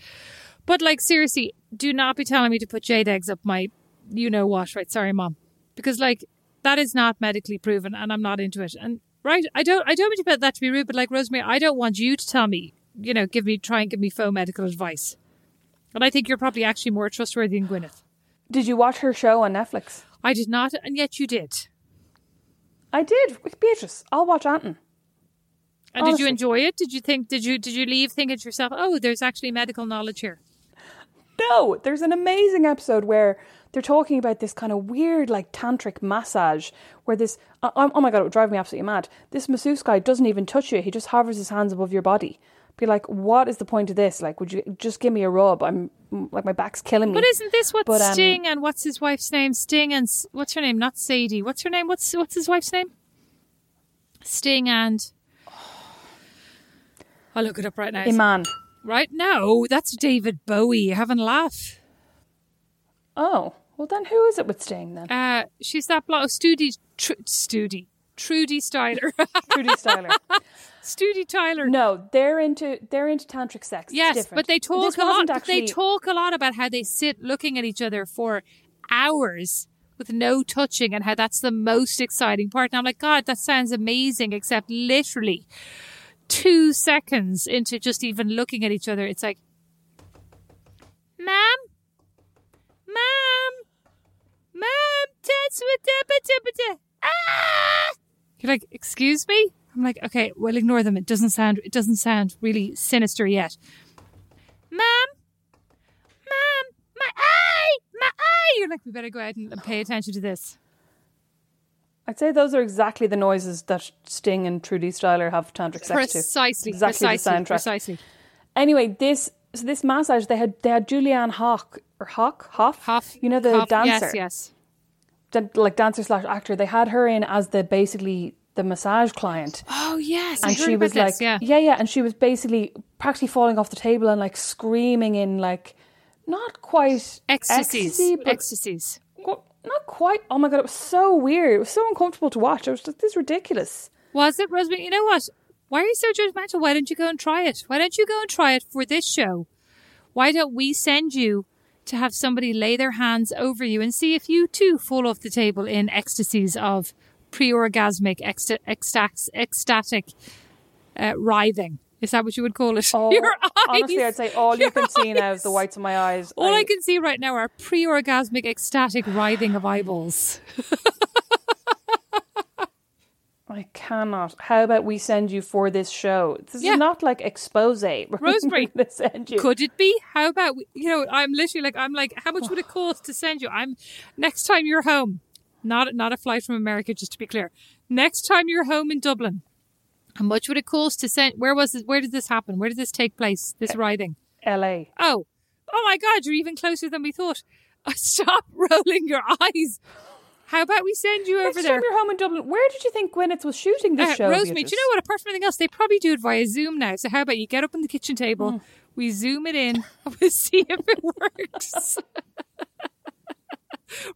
Speaker 1: but like seriously, do not be telling me to put jade eggs up my, you know what? Right? Sorry, mom, because like that is not medically proven, and I'm not into it. And right, I don't, I don't mean to put that to be rude, but like Rosemary, I don't want you to tell me, you know, give me try and give me faux medical advice. And I think you're probably actually more trustworthy than Gwyneth.
Speaker 2: Did you watch her show on Netflix?
Speaker 1: I did not, and yet you did.
Speaker 2: I did with Beatrice. I'll watch Anton.
Speaker 1: And did you enjoy it? Did you think? Did you did you leave thinking to yourself, oh, there's actually medical knowledge here?
Speaker 2: No, there's an amazing episode where they're talking about this kind of weird, like tantric massage, where this uh, oh, oh my god, it would drive me absolutely mad. This masseuse guy doesn't even touch you; he just hovers his hands above your body. Be like, what is the point of this? Like, would you just give me a rub? I'm like, my back's killing me.
Speaker 1: But isn't this what
Speaker 2: But, um,
Speaker 1: Sting and what's his wife's name? Sting and what's her name? Not Sadie. What's her name? What's what's his wife's name? Sting and I'll look it up right now.
Speaker 2: Iman.
Speaker 1: right? No, that's David Bowie. Having a laugh.
Speaker 2: Oh, Well, then who is it with Sting then?
Speaker 1: Uh, she's that bloke, Studi, Tr- Studi, Trudy Styler,
Speaker 2: Trudy Styler.
Speaker 1: Studi Tyler.
Speaker 2: No, they're into they're into tantric sex.
Speaker 1: Yes,
Speaker 2: different.
Speaker 1: but they talk a lot.
Speaker 2: Actually,
Speaker 1: They talk a lot about how they sit looking at each other for hours with no touching, and how that's the most exciting part. And I'm like, God, that sounds amazing. Except literally two seconds into just even looking at each other, it's like, Mom, Mom, with dabba dabba. Ah! You're like, excuse me? I'm like, okay, well, ignore them. It doesn't sound, it doesn't sound really sinister yet. Mom, Mom, my eye, my eye. You're like, we better go out and pay attention to this.
Speaker 2: I'd say those are exactly the noises that Sting and Trudy Styler have tantric sex to.
Speaker 1: Precisely,
Speaker 2: Exactly the
Speaker 1: precisely,
Speaker 2: soundtrack.
Speaker 1: precisely.
Speaker 2: Anyway, this so this massage they had they had Julianne Hock or Hock Hoff
Speaker 1: Huff,
Speaker 2: you know the
Speaker 1: Huff,
Speaker 2: dancer
Speaker 1: Yes, yes.
Speaker 2: Like dancer slash actor. They had her in as the basically the massage client,
Speaker 1: Oh yes,
Speaker 2: and she was like
Speaker 1: this, yeah.
Speaker 2: yeah yeah, and she was basically practically falling off the table and like screaming in like not quite
Speaker 1: Ecstasies,
Speaker 2: ecstasy,
Speaker 1: ecstasies.
Speaker 2: not quite. Oh my god, it was so weird. It was so uncomfortable to watch. I was like, this is ridiculous.
Speaker 1: Was it, Rosemary? You know what? Why are you so judgmental? Why don't you go and try it? Why don't you go and try it for this show? Why don't we send you to have somebody lay their hands over you and see if you too fall off the table in ecstasies of pre-orgasmic, ecstatic uh, writhing? Is that what you would call it?
Speaker 2: Oh,
Speaker 1: Your eyes.
Speaker 2: honestly, I'd say all you
Speaker 1: Your
Speaker 2: can see now is the whites of my eyes.
Speaker 1: All I can see right now are pre-orgasmic, ecstatic writhing of eyeballs.
Speaker 2: I cannot. How about we send you for this show? This
Speaker 1: Yeah.
Speaker 2: is not like expose.
Speaker 1: Rosemary,
Speaker 2: gonna send you.
Speaker 1: Could it be? How about we- you know? I'm literally like I'm like, how much would it cost to send you? I'm next time you're home, not not a flight from America, just to be clear. Next time you're home in Dublin, how much would it cost to send? Where was it? Where did this happen? Where did this take place? This eh, riding?
Speaker 2: L.A.
Speaker 1: Oh, oh my God! You're even closer than we thought. Stop rolling your eyes. How about we send you over
Speaker 2: Next
Speaker 1: there?
Speaker 2: time you're home in Dublin, where did you think Gwyneth was shooting this
Speaker 1: Uh,
Speaker 2: show?
Speaker 1: Rosemary, do you know what? Apart from anything else, they probably do it via Zoom now. So how about you get up on the kitchen table,
Speaker 2: Mm.
Speaker 1: we zoom it in, and we'll see if it works.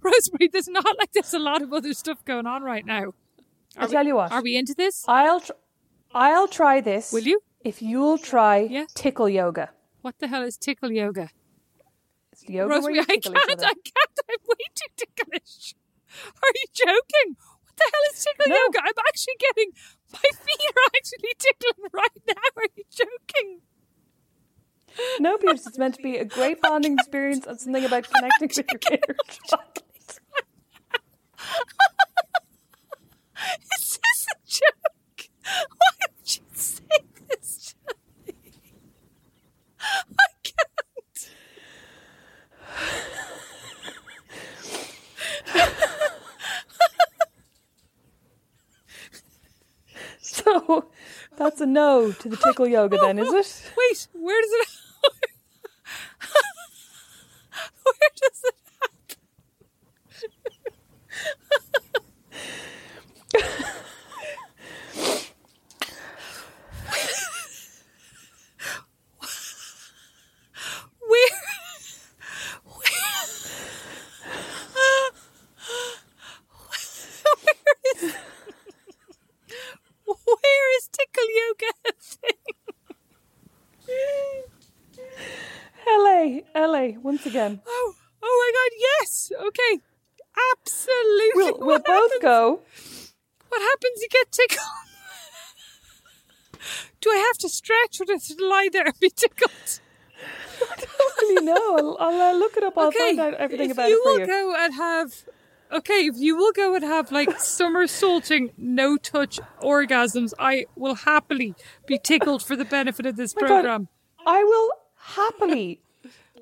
Speaker 1: Rosemary, there's not like there's a lot of other stuff going on right now.
Speaker 2: I'll tell you what.
Speaker 1: Are we into this?
Speaker 2: I'll tr- I'll try this.
Speaker 1: Will you?
Speaker 2: If you'll try
Speaker 1: Yeah.
Speaker 2: tickle yoga.
Speaker 1: What the hell is tickle yoga?
Speaker 2: It's yoga where
Speaker 1: Rosemary,
Speaker 2: you
Speaker 1: I can't. I can't. I'm way too ticklish. Are you joking? What the hell is tickle
Speaker 2: No.
Speaker 1: yoga? I'm actually getting my feet are actually tickling right now. Are you joking?
Speaker 2: No, Beatrice, it's meant to be a great bonding experience and something about connecting with your inner child.
Speaker 1: Is this a joke? Why would you say this to me? I can't.
Speaker 2: So that's a no to the tickle yoga then, is it?
Speaker 1: Wait, where does it? where does it happen? where? Where is? Where is tickle yoga a thing?
Speaker 2: LA, LA, once again.
Speaker 1: Oh, oh my God! Yes. Okay. Absolutely.
Speaker 2: We'll, we'll both
Speaker 1: happens-
Speaker 2: go.
Speaker 1: What happens? You get tickled. Do I have to stretch or just lie there and be tickled?
Speaker 2: I don't really know. I'll, I'll uh, look it up. I'll
Speaker 1: okay.
Speaker 2: find out everything
Speaker 1: if
Speaker 2: about
Speaker 1: you
Speaker 2: it for
Speaker 1: will
Speaker 2: you.
Speaker 1: go and have. Okay, if you will go and have like somersaulting, no touch orgasms, I will happily be tickled for the benefit of this
Speaker 2: Oh God,
Speaker 1: program.
Speaker 2: I will happily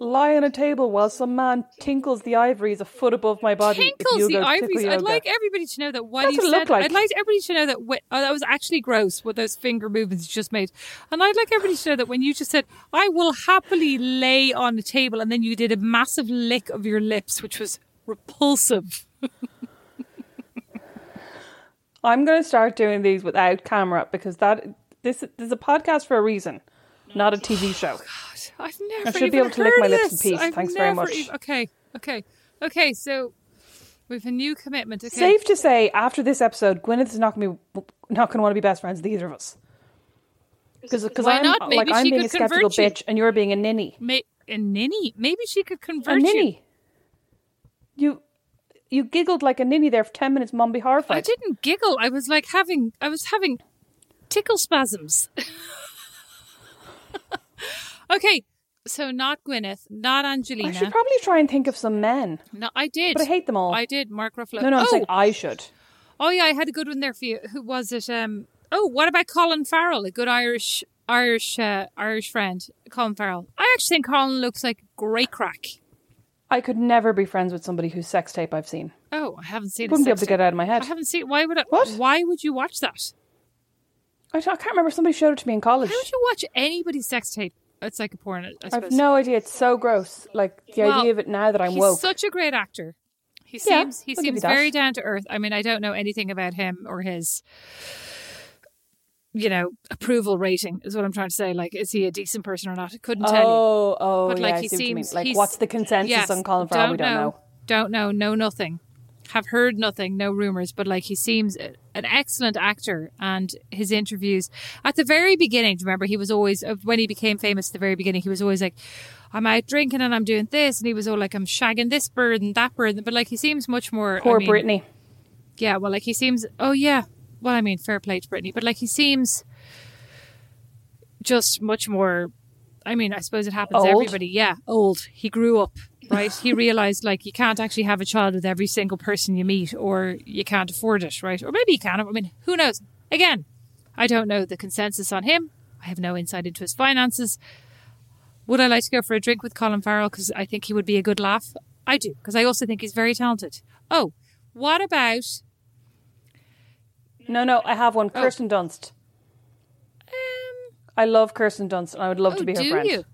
Speaker 2: lie on a table while some man tinkles the ivories a foot above my body.
Speaker 1: tinkles the ivories. I'd like everybody to know that what
Speaker 2: That's
Speaker 1: you
Speaker 2: what it
Speaker 1: said.
Speaker 2: like.
Speaker 1: I'd like everybody to know that wh- oh, that was actually gross. What those finger movements you just made, and I'd like everybody to know that when you just said, "I will happily lay on the table," and then you did a massive lick of your lips, which was repulsive.
Speaker 2: I'm going to start doing these without camera because that this, this is a podcast for a reason, not a TV oh, show.
Speaker 1: I've never.
Speaker 2: I should be able to lick my
Speaker 1: of
Speaker 2: lips in peace.
Speaker 1: I've
Speaker 2: Thanks very much.
Speaker 1: even- okay, okay. Okay, so we've a new commitment. Okay.
Speaker 2: Safe to say, after this episode, Gwyneth is not going to be not going to want to be best friends with either of us. Because
Speaker 1: Why
Speaker 2: I'm
Speaker 1: not? Maybe
Speaker 2: like I'm
Speaker 1: she
Speaker 2: being
Speaker 1: could
Speaker 2: a skeptical
Speaker 1: convert you.
Speaker 2: bitch and you're being a ninny.
Speaker 1: May- a ninny. Maybe she could convert you.
Speaker 2: ninny. You you giggled like a ninny there for ten minutes. Mum be horrified.
Speaker 1: I didn't giggle. I was like having. I was having tickle spasms. okay, so not Gwyneth, not Angelina.
Speaker 2: I should probably try and think of some men.
Speaker 1: no, I did.
Speaker 2: But I hate them all.
Speaker 1: I did. Mark Ruffalo.
Speaker 2: No, no, I'm
Speaker 1: oh,
Speaker 2: saying I should.
Speaker 1: oh yeah, I had a good one there for you. Who was it? Um. Oh, what about Colin Farrell? A good Irish, Irish, uh, Irish friend, Colin Farrell. I actually think Colin looks like great crack.
Speaker 2: I could never be friends with somebody whose sex tape I've seen.
Speaker 1: Oh, I haven't seen.
Speaker 2: Wouldn't be able to get
Speaker 1: tape.
Speaker 2: out of my head.
Speaker 1: I haven't seen. Why would I?
Speaker 2: What?
Speaker 1: Why would you watch that?
Speaker 2: I, I can't remember. Somebody showed it to me in college.
Speaker 1: How would you watch anybody's sex tape? It's like a porn, I
Speaker 2: I have no idea. It's so gross. Like the
Speaker 1: Well,
Speaker 2: idea of it now that I'm
Speaker 1: He's
Speaker 2: woke.
Speaker 1: such a great actor. He
Speaker 2: Yeah,
Speaker 1: seems he
Speaker 2: I'll
Speaker 1: seems very down to earth. I mean, I don't know anything about him or his you know, approval rating is what I'm trying to say. Like, is he a decent person or not? I couldn't tell you.
Speaker 2: Oh, oh,
Speaker 1: But,
Speaker 2: yeah,
Speaker 1: like,
Speaker 2: I
Speaker 1: he
Speaker 2: see what you mean.
Speaker 1: seems-
Speaker 2: Like, what's the consensus
Speaker 1: Yes,
Speaker 2: on Colin Farrell? We don't know.
Speaker 1: Don't know, know nothing. Have heard nothing, no rumors, but like he seems an excellent actor and his interviews at the very beginning, do you remember he was always when he became famous at the very beginning, he was always like, I'm out drinking and I'm doing this and he was all like I'm shagging this bird and that bird but like he seems much more
Speaker 2: Poor
Speaker 1: I mean,
Speaker 2: Brittany.
Speaker 1: Yeah, well like he seems oh yeah. Well I mean fair play to Brittany, but like he seems just much more I mean, I suppose it happens to everybody. Yeah, old. He grew up, right? he realized like you can't actually have a child with every single person you meet, or you can't afford it, right? Or maybe you can. I mean, who knows? Again, I don't know the consensus on him. I have no insight into his finances. Would I like to go for a drink with Colin Farrell because I think he would be a good laugh? I do because I also think he's very talented. Oh, what about?
Speaker 2: No, no, I have one.
Speaker 1: Oh.
Speaker 2: Kirsten Dunst.
Speaker 1: Um,
Speaker 2: I love Kirsten Dunst, and I would love
Speaker 1: oh,
Speaker 2: to be her
Speaker 1: do
Speaker 2: friend.
Speaker 1: you?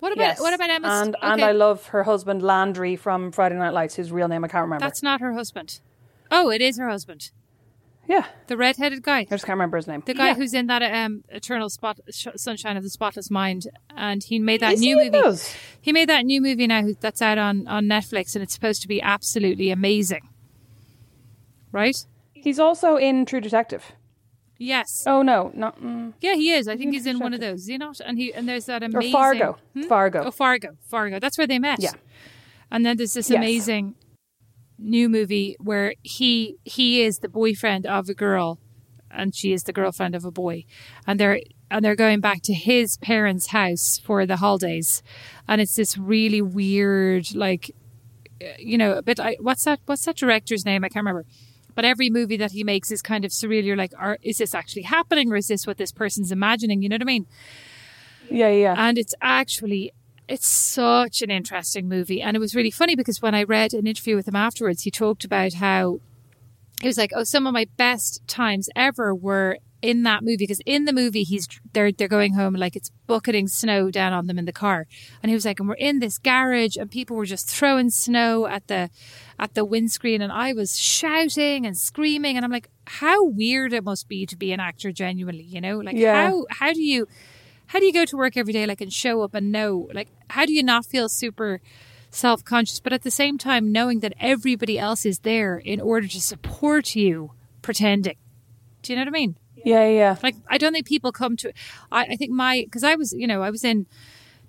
Speaker 1: What about
Speaker 2: Yes.
Speaker 1: what about Emma?
Speaker 2: And
Speaker 1: okay.
Speaker 2: and I love her husband Landry from Friday Night Lights, whose real name I can't remember.
Speaker 1: That's not her husband. Oh, it is her husband.
Speaker 2: yeah,
Speaker 1: The red-headed guy.
Speaker 2: I just can't remember his name.
Speaker 1: The guy
Speaker 2: Yeah.
Speaker 1: who's in that um, Eternal Spot, Sh- Sunshine of the Spotless Mind, and he made that
Speaker 2: Is
Speaker 1: new
Speaker 2: he
Speaker 1: movie. He made that new movie now that's out on on Netflix, and it's supposed to be absolutely amazing. Right?
Speaker 2: He's also in True Detective.
Speaker 1: Yes.
Speaker 2: Oh no, not mm,
Speaker 1: Yeah, he is. I think he's in one of those. Is he not? And he and there's that amazing or
Speaker 2: Fargo.
Speaker 1: Hmm?
Speaker 2: Fargo.
Speaker 1: Oh, Fargo. Fargo. That's where they met.
Speaker 2: Yeah.
Speaker 1: And then there's this
Speaker 2: Yes.
Speaker 1: amazing new movie where he he is the boyfriend of a girl and she is the girlfriend of a boy. And they're and they're going back to his parents' house for the holidays. And it's this really weird like uh, you know, a bit I, what's that what's that director's name? I can't remember. But every movie that he makes is kind of surreal. You're like, are, is this actually happening or is this what this person's imagining? You know what I mean?
Speaker 2: Yeah, yeah.
Speaker 1: and it's actually it's such an interesting movie and it was really funny because when i read an interview with him afterwards he talked about how he was like oh some of my best times ever were in that movie because in the movie he's they're they're going home like it's bucketing snow down on them in the car. And he was like and we're in this garage and people were just throwing snow at the at the windscreen. And I was shouting and screaming. And I'm like how weird it must be to be an actor genuinely you know? Like
Speaker 2: Yeah.
Speaker 1: how how do you how do you go to work every day like and show up and know? Like how do you not feel super self-conscious? But at the same time knowing that everybody else is there in order to support you pretending. Do you know what i mean
Speaker 2: yeah, yeah.
Speaker 1: like i don't think people come to i, I think my because i was you know i was in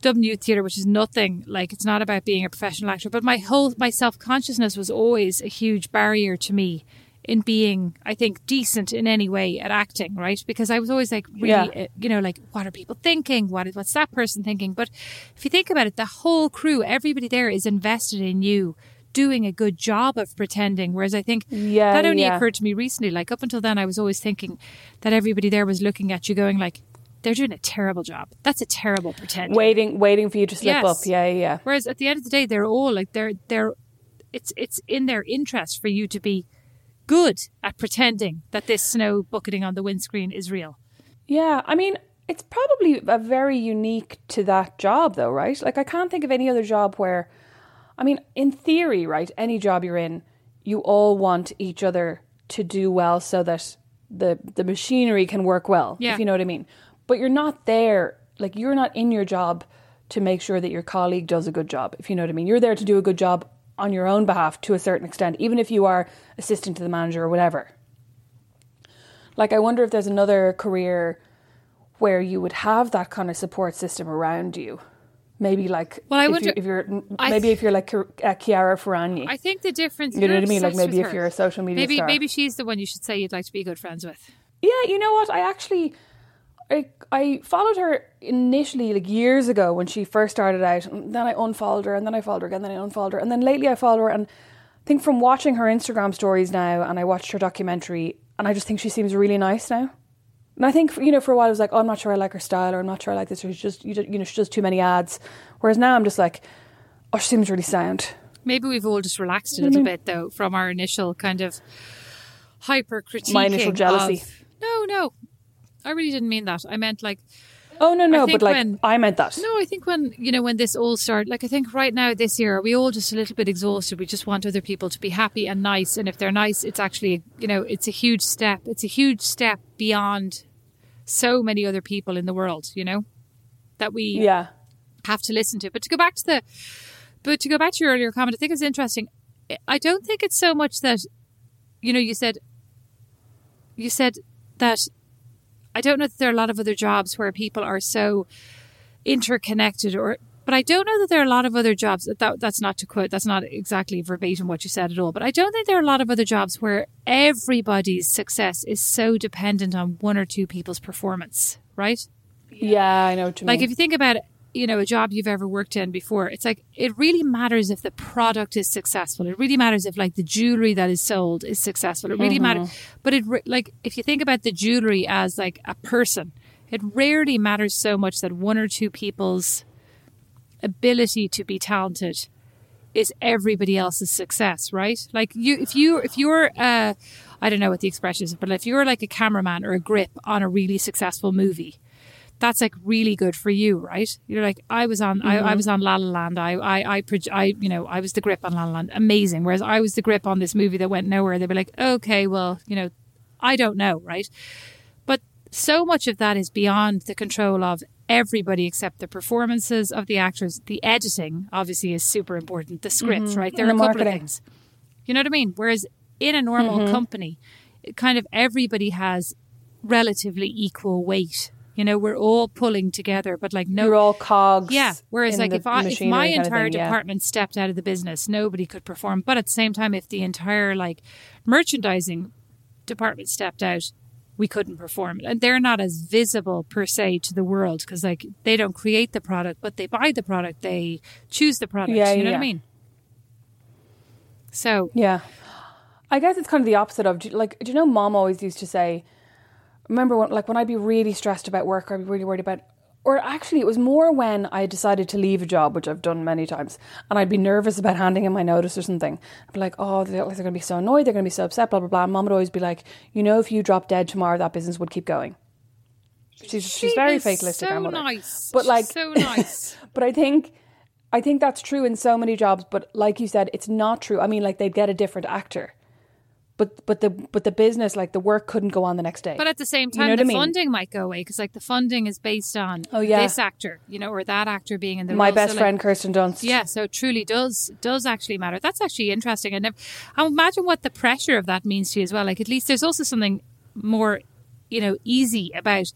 Speaker 1: Dublin Youth Theatre, which is nothing like it's not about being a professional actor, but my whole my self consciousness was always a huge barrier to me in being, I think, decent in any way at acting, right? Because I was always like, really,
Speaker 2: Yeah.
Speaker 1: uh, you know, like what are people thinking? What is what's that person thinking? But if you think about it, the whole crew, everybody there is invested in you doing a good job of pretending. Whereas I think
Speaker 2: Yeah,
Speaker 1: that only
Speaker 2: yeah.
Speaker 1: occurred to me recently. Like up until then, I was always thinking that everybody there was looking at you, going like, they're doing a terrible job. That's a terrible pretending.
Speaker 2: Waiting, waiting for you to slip
Speaker 1: Yes.
Speaker 2: up. Yeah, yeah, yeah.
Speaker 1: Whereas at the end of the day, they're all like they're they're it's it's in their interest for you to be good at pretending that this snow bucketing on the windscreen is real.
Speaker 2: Yeah, I mean, it's probably a very unique to that job, though, right? Like, I can't think of any other job where, I mean, in theory, right, any job you're in, you all want each other to do well so that the the machinery can work well,
Speaker 1: Yeah.
Speaker 2: if you know what I mean. But you're not there, like, you're not in your job to make sure that your colleague does a good job, if you know what I mean. You're there to do a good job on your own behalf to a certain extent, even if you are assistant to the manager or whatever. Like, I wonder if there's another career where you would have that kind of support system around you. Maybe like
Speaker 1: Well, I
Speaker 2: if,
Speaker 1: wonder-
Speaker 2: you, if you're
Speaker 1: I
Speaker 2: maybe
Speaker 1: th-
Speaker 2: if you're like uh, Chiara Ferragni.
Speaker 1: I think the difference.
Speaker 2: You know what I mean? Like maybe if
Speaker 1: her.
Speaker 2: you're a social media
Speaker 1: maybe
Speaker 2: star.
Speaker 1: maybe she's the one you should say you'd like to be good friends with.
Speaker 2: Yeah, you know what? I actually I I followed her initially like years ago when she first started out, and then I unfollowed her, and then I followed her again, then I unfollowed her, and then lately I followed her, and I think from watching her Instagram stories now, and I watched her documentary, and I just think she seems really nice now. And I think you know for a while I was like, oh, I'm not sure I like her style, or I'm not sure I like this, or she's just you know she does too many ads. Whereas now I'm just like, oh, she seems really sound.
Speaker 1: Maybe we've all just relaxed a little bit though from our initial kind of hyper critique.
Speaker 2: My initial jealousy.
Speaker 1: No, no, I really didn't mean that. I meant like
Speaker 2: Oh no no, but like
Speaker 1: when-
Speaker 2: I meant that.
Speaker 1: No, I think when you know when this all started, like I think right now this year, are we all just a little bit exhausted. We just want other people to be happy and nice, and if they're nice, it's actually you know it's a huge step. It's a huge step beyond so many other people in the world. You know that we
Speaker 2: Yeah.
Speaker 1: have to listen to. But to go back to the, but to go back to your earlier comment, I think it's interesting. I don't think it's so much that, you know, you said, you said that. I don't know that there are a lot of other jobs where people are so interconnected, or but I don't know that there are a lot of other jobs. That that's not to quote. That's not exactly verbatim what you said at all. But I don't think there are a lot of other jobs where everybody's success is so dependent on one or two people's performance. Right?
Speaker 2: Yeah, I know what you
Speaker 1: Like
Speaker 2: mean.
Speaker 1: if you think about you know a job you've ever worked in before, it's like it really matters if the product is successful. It really matters if like the jewelry that is sold is successful. It really mm-hmm. matters. But it like if you think about the jewelry as like a person, it rarely matters so much that one or two people's ability to be talented is everybody else's success, right? Like you, if you, if you're, uh, I don't know what the expression is, but if you're like a cameraman or a grip on a really successful movie, that's like really good for you, right? You're like, I was on, I, I was on La La Land. I, I, I, I, you know, I was the grip on La La Land. Amazing. Whereas I was the grip on this movie that went nowhere. They'd be like, okay, well, you know, I don't know, right? But so much of that is beyond the control of everybody except the performances of the actors. The editing, obviously, is super important. The scripts, right? There
Speaker 2: And
Speaker 1: are a couple of things. You know what I mean? Whereas in a normal
Speaker 2: Mm-hmm.
Speaker 1: company, it kind of everybody has relatively equal weight. You know, we're all pulling together, but like no
Speaker 2: You're all cogs.
Speaker 1: yeah. Whereas, like, if I, if my entire
Speaker 2: thing, yeah.
Speaker 1: department stepped out of the business, nobody could perform. But at the same time, if the entire like merchandising department stepped out, we couldn't perform. it. And they're not as visible per se to the world because, like, they don't create the product, but they buy the product, they choose the product.
Speaker 2: Yeah,
Speaker 1: you know what. I mean? So,
Speaker 2: Yeah. I guess it's kind of the opposite of like do you know mom always used to say remember when like when I'd be really stressed about work or I'd be really worried about or actually it was more when I decided to leave a job, which I've done many times, and I'd be nervous about handing in my notice or something. I'd be like, oh, they're, they're going to be so annoyed, they're going to be so upset, blah, blah, blah. And mom would always be like, you know, if you drop dead tomorrow, that business would keep going. She's, she's very
Speaker 1: is
Speaker 2: fatalistic,
Speaker 1: So nice.
Speaker 2: But
Speaker 1: She's
Speaker 2: like,
Speaker 1: so nice.
Speaker 2: but I think, I think that's true in so many jobs. But like you said, it's not true. I mean, like they'd get a different actor, but but the but the business, like the work, couldn't go on the next day.
Speaker 1: But at the same
Speaker 2: You know
Speaker 1: time, the
Speaker 2: I mean?
Speaker 1: funding might go away because, like, the funding is based on
Speaker 2: Oh, yeah.
Speaker 1: this actor, you know, or that actor being in the
Speaker 2: my
Speaker 1: role. So,
Speaker 2: best
Speaker 1: like,
Speaker 2: friend Kirsten Dunst.
Speaker 1: Yeah, so it truly does does actually matter. That's actually interesting, and I imagine what the pressure of that means to you as well. Like at least there's also something more, you know, easy about.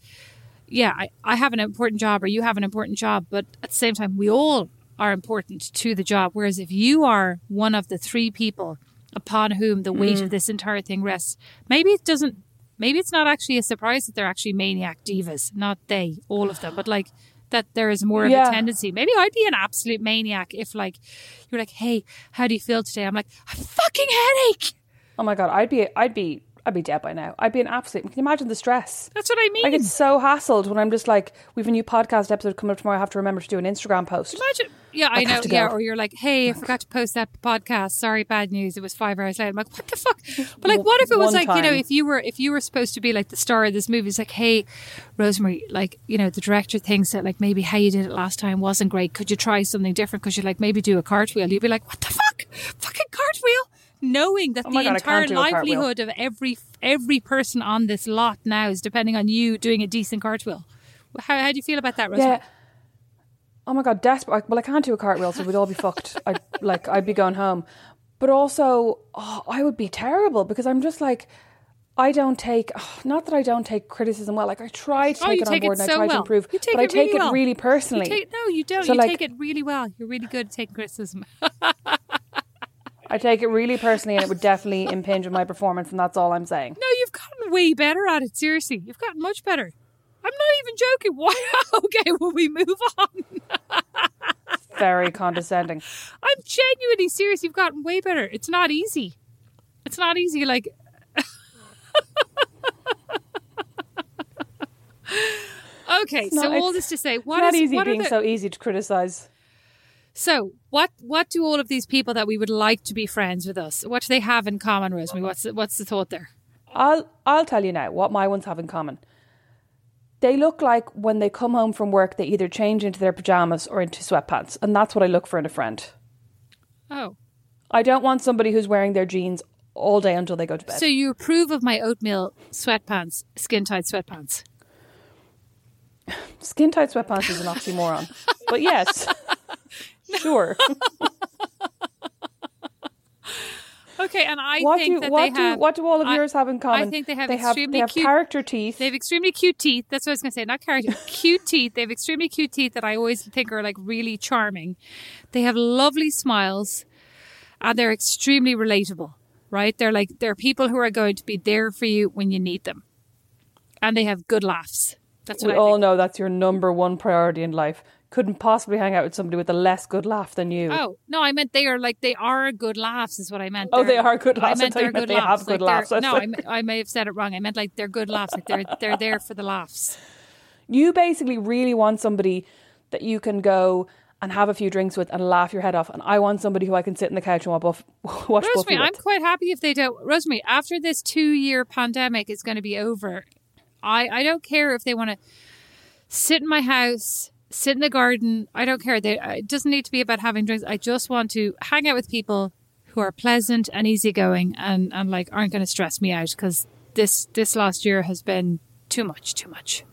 Speaker 1: Yeah, I, I have an important job, or you have an important job, but at the same time, we all are important to the job. Whereas if you are one of the three people upon whom the weight
Speaker 2: Mm.
Speaker 1: of this entire thing rests, maybe it doesn't. Maybe it's not actually a surprise that they're actually maniac divas, not they, all of them, but like that there is more of
Speaker 2: Yeah.
Speaker 1: a tendency. Maybe I'd be an absolute maniac if like you're like, hey, how do you feel today? I'm like, a fucking headache.
Speaker 2: Oh my god, I'd be I'd be I'd be dead by now. I'd be an absolute. Can you imagine the stress?
Speaker 1: That's what I mean.
Speaker 2: I get so hassled when I'm just like, we've a new podcast episode coming up tomorrow. I have to remember to do an Instagram post.
Speaker 1: Imagine, yeah, I
Speaker 2: I'd
Speaker 1: know, yeah.
Speaker 2: go.
Speaker 1: Or you're like, hey, I forgot to post that podcast. Sorry, bad news. It was five hours late. I'm like, what the fuck? But like, what if it was
Speaker 2: One
Speaker 1: like, you know, if you were if you were supposed to be like the star of this movie, it's like, hey, Rosemary, like, you know, the director thinks that like maybe how you did it last time wasn't great. Could you try something different? Could you're like maybe do a cartwheel? You'd be like, what the fuck? Fucking cartwheel Knowing that
Speaker 2: Oh
Speaker 1: the
Speaker 2: God,
Speaker 1: entire
Speaker 2: can't do a cartwheel.
Speaker 1: livelihood of every every person on this lot now is depending on you doing a decent cartwheel. How, how do you feel about that, Rosemary?
Speaker 2: Yeah. Oh my god, desperate. Well, I can't do a cartwheel, so we'd all be fucked. I like I'd be going home. But also, oh, I would be terrible because I'm just like. I don't take, oh, not that I don't take criticism well. Like I try to
Speaker 1: Oh,
Speaker 2: take
Speaker 1: you
Speaker 2: it on
Speaker 1: take
Speaker 2: board
Speaker 1: it
Speaker 2: and I
Speaker 1: so
Speaker 2: try to improve,
Speaker 1: You take
Speaker 2: but I take
Speaker 1: really
Speaker 2: it
Speaker 1: well.
Speaker 2: really
Speaker 1: You
Speaker 2: personally.
Speaker 1: take, no, you don't.
Speaker 2: So,
Speaker 1: you
Speaker 2: like-
Speaker 1: take it really well. You're really good at taking criticism.
Speaker 2: I take it really personally, and it would definitely impinge on my performance, and that's all I'm saying.
Speaker 1: No, you've gotten way better at it. Seriously, you've gotten much better. I'm not even joking. Why? Okay, will we move on?
Speaker 2: Very condescending.
Speaker 1: I'm genuinely serious. You've gotten way better. It's not easy. It's not easy. Like, okay.
Speaker 2: not-
Speaker 1: so all this to say,
Speaker 2: It's
Speaker 1: what
Speaker 2: not
Speaker 1: is-
Speaker 2: easy
Speaker 1: what
Speaker 2: being
Speaker 1: the-
Speaker 2: so easy to criticize.
Speaker 1: So, what what do all of these people that we would like to be friends with us? What do they have in common, Rosemary? What's the, what's the thought there?
Speaker 2: I'll I'll tell you now what my ones have in common. They look like when they come home from work, they either change into their pajamas or into sweatpants, and that's what I look for in a friend.
Speaker 1: Oh,
Speaker 2: I don't want somebody who's wearing their jeans all day until they go to bed.
Speaker 1: so you approve of my oatmeal sweatpants, skin tight sweatpants?
Speaker 2: Skin tight sweatpants is an oxymoron, but yes, sure.
Speaker 1: Okay, and I
Speaker 2: what
Speaker 1: think
Speaker 2: do
Speaker 1: that
Speaker 2: what
Speaker 1: they
Speaker 2: do
Speaker 1: have.
Speaker 2: what do all of
Speaker 1: I-
Speaker 2: yours have in common?
Speaker 1: I think they have
Speaker 2: they have, they have
Speaker 1: cute
Speaker 2: character teeth.
Speaker 1: They have extremely cute teeth. That's what I was going to say. Not character, cute teeth. They have extremely cute teeth that I always think are like really charming. They have lovely smiles, and they're extremely relatable. Right? They're like they're people who are going to be there for you when you need them, and they have good laughs. That's what
Speaker 2: we
Speaker 1: I
Speaker 2: all know that's your number one priority in life. Couldn't possibly hang out with somebody with a less good laugh than you.
Speaker 1: Oh no, I meant they are like they are good laughs. Is what I meant.
Speaker 2: Oh,
Speaker 1: They're-
Speaker 2: they are good laughs. I
Speaker 1: meant they're
Speaker 2: meant
Speaker 1: good
Speaker 2: they have
Speaker 1: laughs.
Speaker 2: good
Speaker 1: Like, they're-
Speaker 2: laughs.
Speaker 1: No,
Speaker 2: like-
Speaker 1: I, I may have said it wrong. I meant like they're good laughs. Like they're they're there for the laughs.
Speaker 2: You basically really want somebody that you can go and have a few drinks with and laugh your head off. And I want somebody who I can sit in the couch and watch, watch
Speaker 1: Rosemary, I'm quite happy if they don't. Rosemary, after this two year pandemic is going to be over, I, I don't care if they want to sit in my house, sit in the garden. I don't care. They, uh, it doesn't need to be about having drinks. I just want to hang out with people who are pleasant and easygoing and, and like aren't going to stress me out because this, this last year has been too much, too much.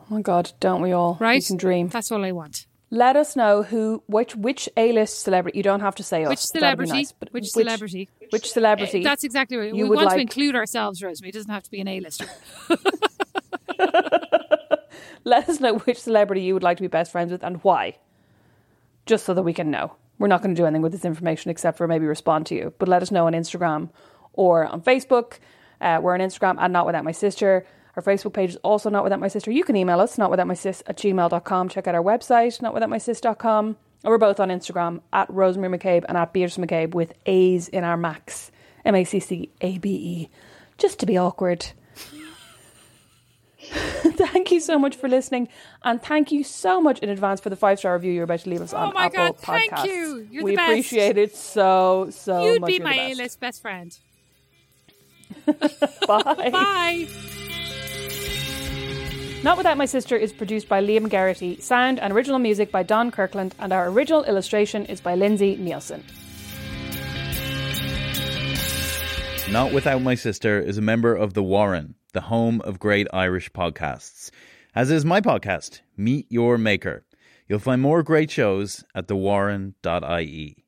Speaker 2: Oh my God, don't we all?
Speaker 1: Right?
Speaker 2: We can dream.
Speaker 1: That's all I want.
Speaker 2: Let us know who, which, which A-list celebrity. You don't have to say us.
Speaker 1: Which celebrity?
Speaker 2: nice, but
Speaker 1: which, celebrity?
Speaker 2: Which celebrity?
Speaker 1: Eh, that's exactly right.
Speaker 2: you
Speaker 1: we want to include ourselves, Rosemary. It doesn't have to be an A-lister.
Speaker 2: Let us know which celebrity you would like to be best friends with and why. Just so that we can know. We're not going to do anything with this information except for maybe respond to you. But let us know on Instagram or on Facebook. Uh, we're on Instagram at Not Without My Sister. Our Facebook page is also Not Without My Sister. You can email us, notwithoutmysis at gmail.com. Check out our website, notwithoutmysis.com. And we're both on Instagram at Rosemary Mac Cabe and at Beatrice Mac Cabe with A's in our Macs. M A C C A B E. Just to be awkward. thank you so much for listening, and thank you so much in advance for the five star review you're about to leave us
Speaker 1: Oh
Speaker 2: on
Speaker 1: my
Speaker 2: Apple
Speaker 1: God, thank
Speaker 2: Podcasts.
Speaker 1: you. You're
Speaker 2: we
Speaker 1: the best.
Speaker 2: appreciate it so so
Speaker 1: You'd
Speaker 2: much.
Speaker 1: be
Speaker 2: You're the
Speaker 1: my. A-list best friend.
Speaker 2: Bye.
Speaker 1: Bye.
Speaker 2: Not Without My Sister is produced by Liam Geraghty, sound and original music by Don Kirkland, and our original illustration is by Lindsay Neilson.
Speaker 3: Not Without My Sister is a member of The Warren, the home of great Irish podcasts. As is my podcast, Meet Your Maker. You'll find more great shows at thewarren.ie.